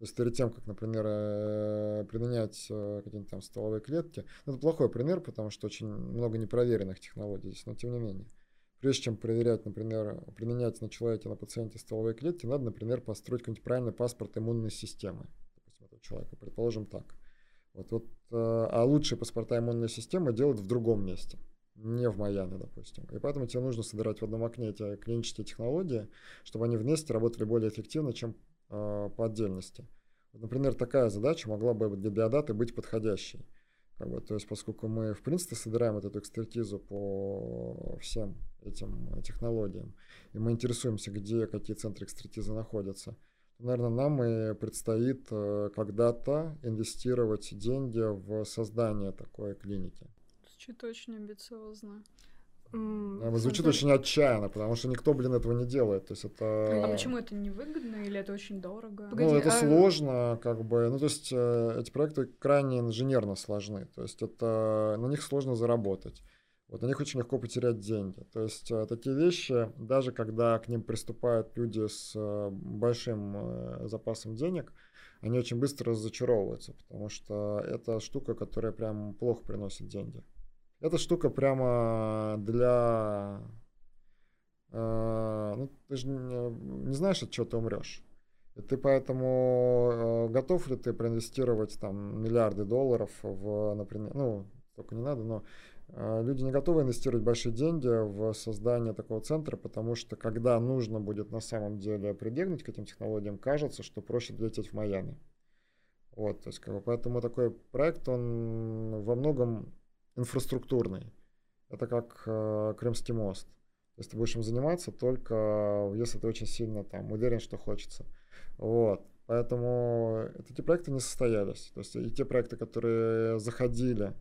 то есть перед тем, как, например, э, применять э, какие-нибудь там стволовые клетки, ну, это плохой пример, потому что очень много непроверенных технологий здесь, но тем не менее. Прежде чем проверять, например, применять на человеке, на пациенте стволовые клетки, надо, например, построить какой-нибудь правильный паспорт иммунной системы, допустим, этого человека, предположим так. Вот, вот, э, а лучшие паспорта иммунной системы делают в другом месте, не в Майами, допустим. И поэтому тебе нужно собирать в одном окне эти клинические технологии, чтобы они вместе работали более эффективно, чем по отдельности. Например, такая задача могла бы для биодаты быть подходящей. Как бы, то есть, поскольку мы, в принципе, собираем вот эту экспертизу по всем этим технологиям, и мы интересуемся, где какие центры экспертизы находятся, то, наверное, нам и предстоит э, когда-то инвестировать деньги в создание такой клиники. Звучит очень амбициозно. Mm, Звучит очень отчаянно, потому что никто, блин, этого не делает. То есть это... А почему это невыгодно или это очень дорого? Погоди, ну, это а... сложно, как бы. Ну, то есть э, эти проекты крайне инженерно сложны. То есть это на них сложно заработать. Вот на них очень легко потерять деньги. То есть э, такие вещи, даже когда к ним приступают люди с э, большим запасом денег, они очень быстро разочаровываются, потому что это штука, которая прям плохо приносит деньги. Эта штука прямо для... Э, ну, ты же не, не знаешь, от чего ты умрешь. И ты поэтому э, готов ли ты проинвестировать там миллиарды долларов в, например, ну, только не надо, но э, люди не готовы инвестировать большие деньги в создание такого центра, потому что когда нужно будет на самом деле прибегнуть к этим технологиям, кажется, что проще лететь в Майами. Вот, то есть, как бы, поэтому такой проект, он во многом инфраструктурный. Это как э, Крымский мост. То есть ты будешь им заниматься только если ты очень сильно там уверен, что хочется. Вот. Поэтому эти проекты не состоялись. То есть и те проекты, которые заходили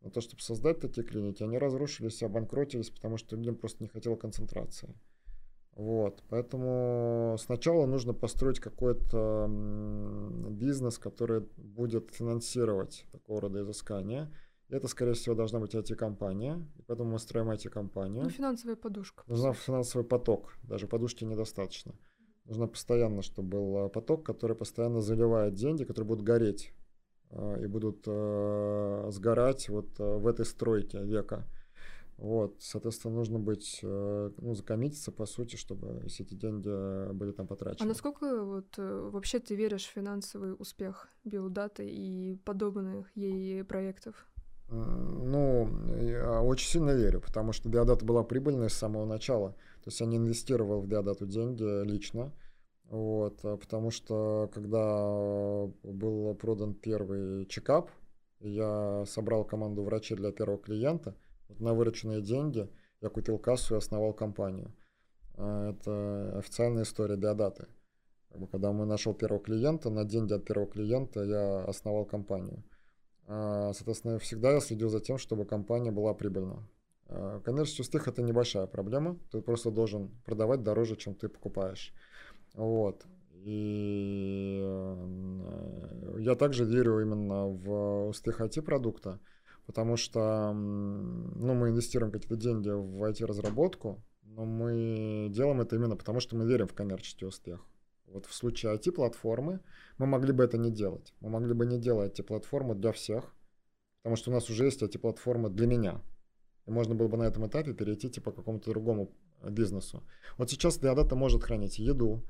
на то, чтобы создать такие клиники, они разрушились, обанкротились, потому что людям просто не хотела концентрации. Вот, поэтому сначала нужно построить какой-то бизнес, который будет финансировать такого рода изыскания. Это, скорее всего, должна быть IT-компания, и поэтому мы строим IT-компанию. Ну, финансовая подушка. Нужна финансовый поток, даже подушки недостаточно. Нужно постоянно, чтобы был э, поток, который постоянно заливает деньги, которые будут гореть э, и будут э, сгорать вот э, в этой стройке века. Вот, соответственно, нужно быть, э, ну, закоммититься, по сути, чтобы все эти деньги были там потрачены. А насколько вот э, вообще ты веришь в финансовый успех биодаты и подобных ей проектов? Ну, я очень сильно верю, потому что Диадата была прибыльной с самого начала. То есть я не инвестировал в Диадату деньги лично. Вот, а потому что когда был продан первый чекап, я собрал команду врачей для первого клиента. Вот на вырученные деньги я купил кассу и основал компанию. А, это официальная история Диадаты. Когда мы нашел первого клиента, на деньги от первого клиента я основал компанию. А, соответственно, всегда я следил за тем, чтобы компания была прибыльна. Коммерческий успех – это небольшая проблема. Ты просто должен продавать дороже, чем ты покупаешь. Вот. И э, я также верю именно в успех IT-продукта, потому что ну, мы инвестируем какие-то деньги в IT-разработку, но мы делаем это именно потому, что мы верим в коммерческий успех. Вот в случае IT-платформы мы могли бы это не делать. Мы могли бы не делать IT-платформу для всех, потому что у нас уже есть IT-платформа для меня. И можно было бы на этом этапе перейти типа к какому-то другому э, бизнесу. Вот сейчас Диадата может хранить еду,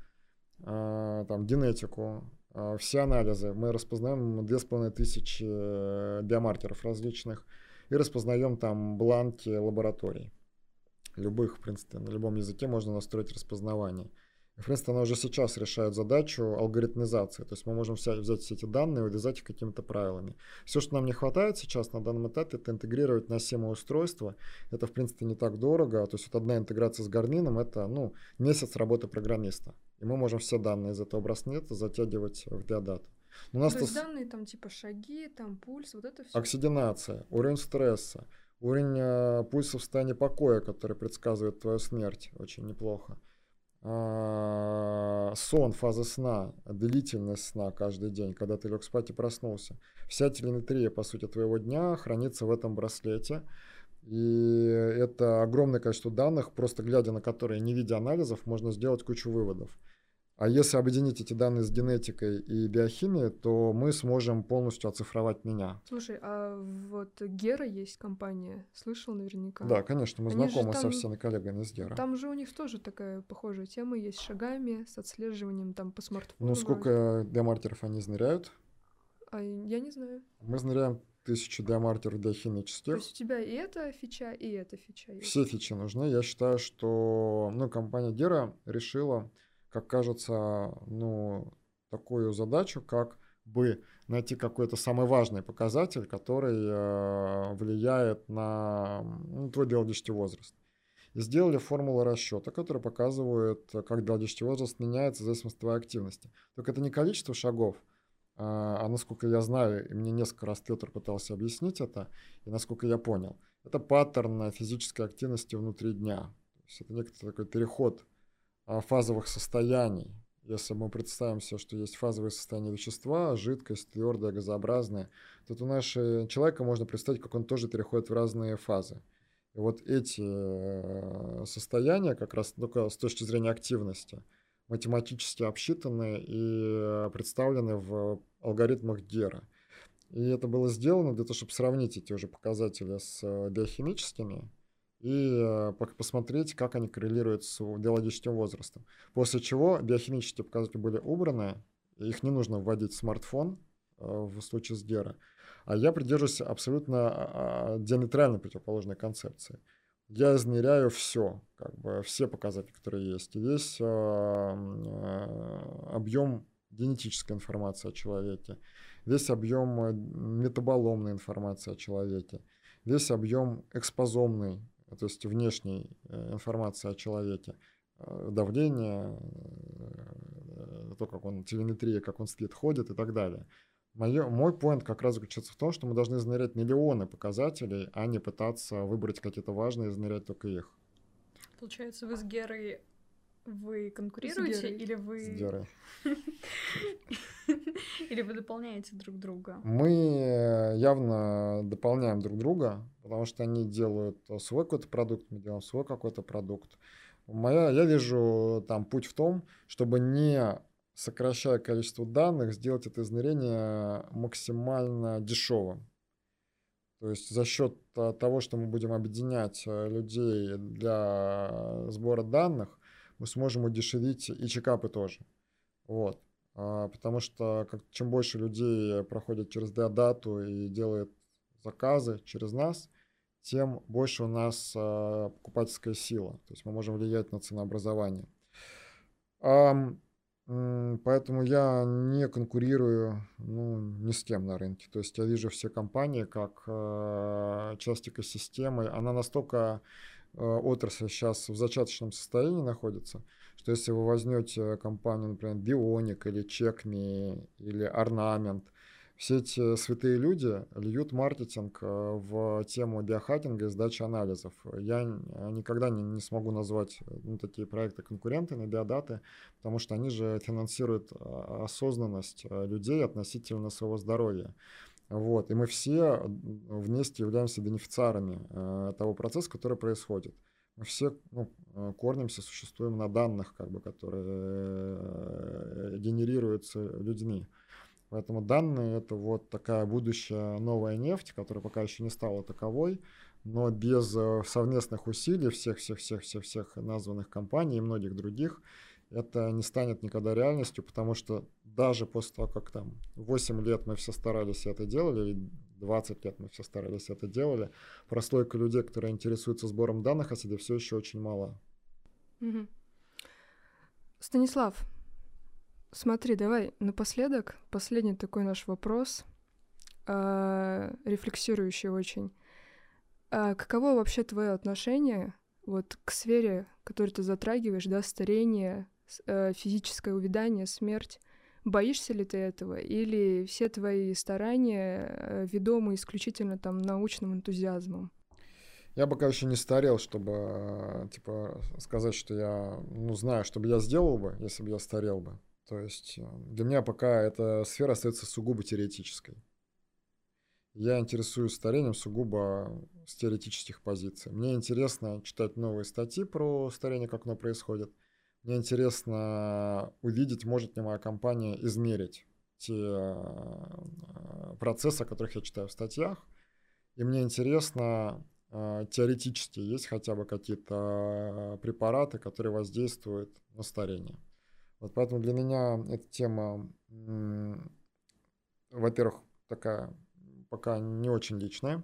э, там, генетику, э, все анализы. Мы распознаем 2500 биомаркеров различных и распознаем там бланки лабораторий. любых, в принципе, на любом языке можно настроить распознавание. И, в принципе, она уже сейчас решает задачу алгоритмизации. То есть мы можем взять все эти данные и увязать их какими-то правилами. Все, что нам не хватает сейчас на данном этапе, это интегрировать на носимое устройство. Это, в принципе, не так дорого. То есть вот одна интеграция с Гармином – это ну, месяц работы программиста. И мы можем все данные из этого браслета затягивать в диадату. У нас То есть данные там типа шаги, там пульс, вот это все. Оксидинация, уровень стресса, уровень э, пульса в состоянии покоя, который предсказывает твою смерть, очень неплохо. А, сон, фаза сна, длительность сна каждый день, когда ты лег спать и проснулся. Вся телеметрия, по сути, твоего дня хранится в этом браслете. И это огромное количество данных, просто глядя на которые, не видя анализов, можно сделать кучу выводов. А если объединить эти данные с генетикой и биохимией, то мы сможем полностью оцифровать меня. Слушай, а вот Гера есть компания, слышал наверняка? Да, конечно, мы Они знакомы там, со всеми коллегами из Гера. Там же у них тоже такая похожая тема есть с шагами, с отслеживанием там по смартфону. Ну, сколько диамартеров они измеряют? А я не знаю. Мы измеряем тысячу диамартеров биохимических. То есть у тебя и эта фича, и эта фича есть? Все фичи нужны. Я считаю, что ну, компания Гера решила как кажется, ну, такую задачу, как бы найти какой-то самый важный показатель, который э, влияет на ну, твой биологический возраст. И сделали формулу расчета, которая показывает, как биологический возраст меняется в зависимости от твоей активности. Только это не количество шагов, а, а насколько я знаю, и мне несколько раз Петр пытался объяснить это, и насколько я понял, это паттерн физической активности внутри дня. То есть это некоторый такой переход фазовых состояний. Если мы представим себе, что есть фазовые состояния вещества, жидкость, твердая, газообразная, то у нашего человека можно представить, как он тоже переходит в разные фазы. И вот эти э, состояния, как раз только с точки зрения активности, математически обсчитаны и представлены в алгоритмах Гера. И это было сделано для того, чтобы сравнить эти уже показатели с э, биохимическими, и э, посмотреть, как они коррелируют с биологическим возрастом. После чего биохимические показатели были убраны, их не нужно вводить в смартфон э, в случае с Гера. А я придерживаюсь абсолютно а, а, диаметрально противоположной концепции. Я измеряю все, как бы все показатели, которые есть, весь э, объем генетической информации о человеке, весь объем метаболомной информации о человеке, весь объем экспозомной то есть внешней э, информации о человеке, э, давление, э, то, как он, телеметрия, как он спит, ходит и так далее. Мое, мой поинт как раз заключается в том, что мы должны измерять миллионы показателей, а не пытаться выбрать какие-то важные и измерять только их. Получается, вы с Герой вы конкурируете или вы... С Герой. Или вы дополняете друг друга? Мы явно дополняем друг друга, потому что они делают свой какой-то продукт, мы делаем свой какой-то продукт. Моя, я вижу там путь в том, чтобы не сокращая количество данных, сделать это измерение максимально дешевым. То есть за счет того, что мы будем объединять э, людей для сбора данных, мы сможем удешевить и чекапы тоже. Вот. А, потому что как, чем больше людей проходят через Диадату и делают заказы через нас, тем больше у нас а, покупательская сила. То есть мы можем влиять на ценообразование. Поэтому я не конкурирую ну, ни с кем на рынке. То есть я вижу все компании как а, часть экосистемы. Она настолько Э, отрасль сейчас в зачаточном состоянии находится, что если вы возьмете компанию, например, Бионик или Чекми или Орнамент, все эти святые люди льют маркетинг э, в тему биохакинга и сдачи анализов. Я никогда не, не смогу назвать ну, такие проекты конкуренты биодаты, потому что они же финансируют э, осознанность людей относительно своего здоровья. Вот, и мы все вместе являемся бенефициарами э, того процесса, который происходит. Мы все ну, э, кормимся, существуем на данных, как бы, которые э, генерируются людьми. Поэтому данные это вот такая будущая новая нефть, которая пока еще не стала таковой, но без э, совместных усилий всех-всех-всех-всех названных компаний и многих других это не станет никогда реальностью, потому что даже после того, как там 8 лет мы все старались это делали, и 20 лет мы все старались это делали. Прослойка людей, которые интересуются сбором данных о себе, все еще очень мало. Станислав, смотри, давай напоследок, последний такой наш вопрос, э, рефлексирующий очень. А каково вообще твое отношение вот к сфере, которую ты затрагиваешь, да, старение, э, физическое увядание, смерть? Боишься ли ты этого? Или все твои старания э, ведомы исключительно там научным энтузиазмом? Я пока еще не старел, чтобы э, типа сказать, что я ну, знаю, что бы я сделал бы, если бы я старел бы. То есть э, для меня пока эта сфера остается сугубо теоретической. Я интересуюсь старением сугубо с теоретических позиций. Мне интересно читать новые статьи про старение, как оно происходит – мне интересно увидеть, может ли моя компания измерить те э, процессы, о которых я читаю в статьях. И мне интересно, э, теоретически есть хотя бы какие-то препараты, которые воздействуют на старение. Вот поэтому для меня эта тема, во-первых, такая пока не очень личная.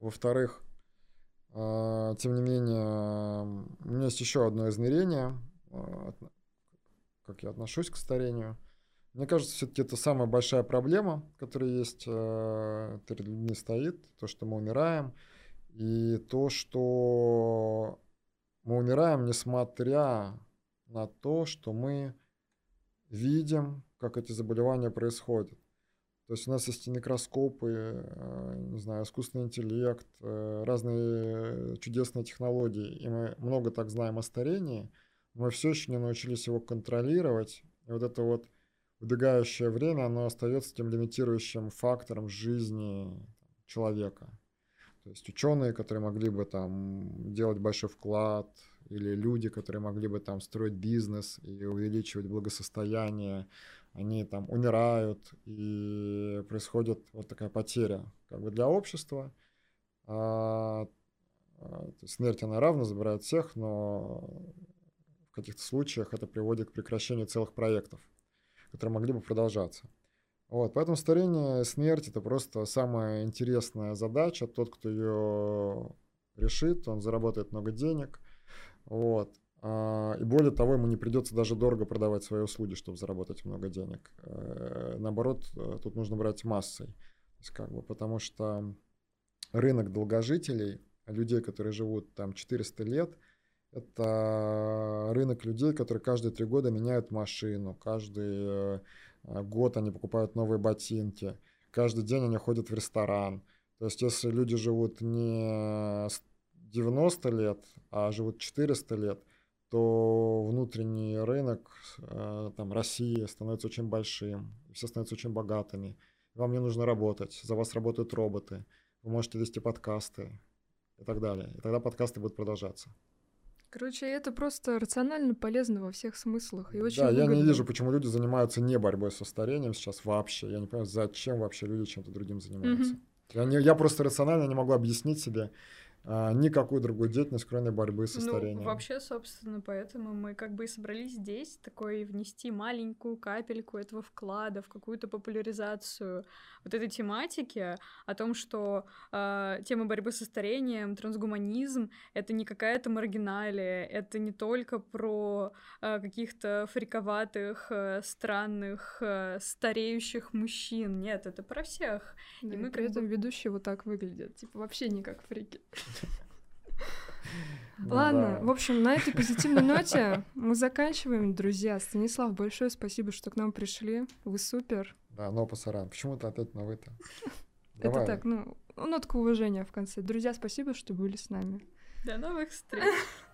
Во-вторых, а, тем не менее, у меня есть еще одно измерение, а, как я отношусь к старению. Мне кажется, все-таки это самая большая проблема, которая есть а, перед людьми стоит, то, что мы умираем, и то, что мы умираем, несмотря на то, что мы видим, как эти заболевания происходят. То есть у нас есть микроскопы, э, не знаю, искусственный интеллект, э, разные чудесные технологии, и мы много так знаем о старении, мы все еще не научились его контролировать. И вот это вот убегающее время, оно остается тем лимитирующим фактором жизни человека. То есть ученые, которые могли бы там делать большой вклад, или люди, которые могли бы там строить бизнес и увеличивать благосостояние, они там умирают, и происходит вот такая потеря как бы для общества. А, а, смерть, она равно забирает всех, но в каких-то случаях это приводит к прекращению целых проектов, которые могли бы продолжаться. Вот, поэтому старение, смерть – это просто самая интересная задача. Тот, кто ее решит, он заработает много денег. Вот. А, и более того, ему не придется даже дорого продавать свои услуги, чтобы заработать много денег. Э, наоборот, э, тут нужно брать массой. То есть как бы, потому что рынок долгожителей, людей, которые живут там 400 лет, это рынок людей, которые каждые три года меняют машину, каждый э, год они покупают новые ботинки, каждый день они ходят в ресторан. То есть если люди живут не 90 лет, а живут 400 лет, то внутренний рынок э, там, России становится очень большим, все становятся очень богатыми. Вам не нужно работать, за вас работают роботы, вы можете вести подкасты и так далее. И тогда подкасты будут продолжаться. Короче, это просто рационально полезно во всех смыслах и очень Да, выгодно. я не вижу, почему люди занимаются не борьбой со старением сейчас вообще. Я не понимаю, зачем вообще люди чем-то другим занимаются. Mm-hmm. Я, не, я просто рационально не могу объяснить себе, а, никакую другую деятельность, кроме борьбы со ну, старением. Вообще, собственно, поэтому мы как бы и собрались здесь такой внести маленькую капельку этого вклада в какую-то популяризацию вот этой тематики о том, что э, тема борьбы со старением, трансгуманизм — это не какая-то маргиналия, это не только про э, каких-то фриковатых, э, странных, э, стареющих мужчин. Нет, это про всех. Да, и мы при этом бы... ведущие вот так выглядят, типа вообще не как фрики. Ну Ладно, в общем, на этой позитивной ноте мы заканчиваем, друзья. Станислав, большое спасибо, что к нам пришли. Вы супер. Да, но пасаран. Почему ты опять на вы-то? Это так, ну, нотка уважения в конце. Друзья, спасибо, что были с нами. До новых встреч.